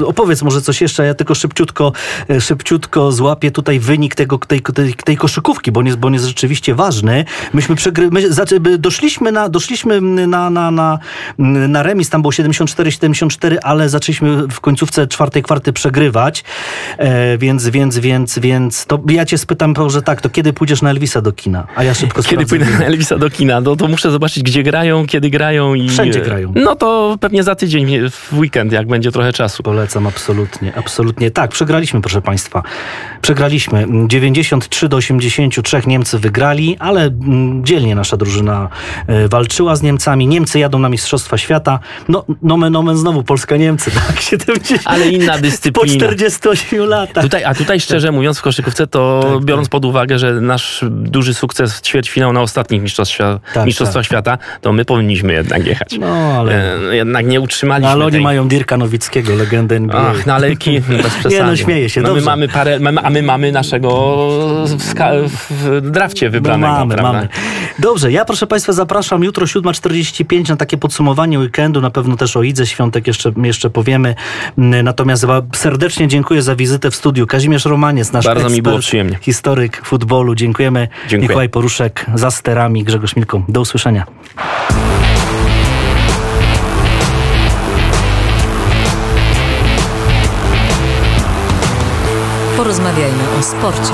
opowiedz może coś jeszcze, ja tylko szybciutko, e, szybciutko złapię tutaj wynik tego, tej, tej, tej koszykówki, bo on jest, bo on jest rzeczywiście ważny. Myśmy przegry, my, znaczy, doszliśmy, na, doszliśmy na, na, na, na remis, tam było 74-74, ale zaczęliśmy w końcówce czwartej kwarty przegrywać, e, więc, więc, więc, więc to ja cię spytam, że tak, to kiedy pójdziesz na Elvisa do kina? A ja szybko Kiedy pójdę na Elvisa do kina, no to muszę zobaczyć, gdzie grają, kiedy grają i... Wszędzie grają. No to pewnie za tydzień, w weekend, jak będzie trochę czasu. Polecam absolutnie, absolutnie. Tak, przegraliśmy, proszę Państwa. Przegraliśmy. 93 do 83 Niemcy wygrali, ale mm, dzielnie nasza drużyna e, walczyła z Niemcami. Niemcy jadą na Mistrzostwa Świata. No, nomen omen znowu Polska-Niemcy, tak? 70, Ale inna po dyscyplina. 48 latach. Tutaj, a tutaj szczerze mówiąc w koszykówce to Tak, biorąc pod uwagę, że nasz duży sukces w ćwierćfinał na ostatnich mistrzostwach, Tak, mistrzostwach świata, to my powinniśmy jednak jechać. No, ale... E, jednak nie utrzymaliśmy ale oni tej... mają Dirka Nowickiego legendę NBA. Ach, no ale ki, bez przesady. Nie no, śmieję się, no, my mamy parę, mamy, a my mamy naszego w, ska, w drafcie wybranego, No mamy, prawda? mamy. Dobrze, ja proszę Państwa zapraszam jutro 7.45 na takie podsumowanie weekendu, na pewno też o Idze Świątek jeszcze, jeszcze powiemy. Natomiast serdecznie dziękuję za wizytę w studiu. Kazimierz Romaniec, nasz Bardzo mi ekspert, było przyjemnie. historyk futbolu. Dziękujemy. Dziękuję. Mikołaj Poruszek za sterami, Grzegorz Milko. Do usłyszenia. Porozmawiajmy o sporcie.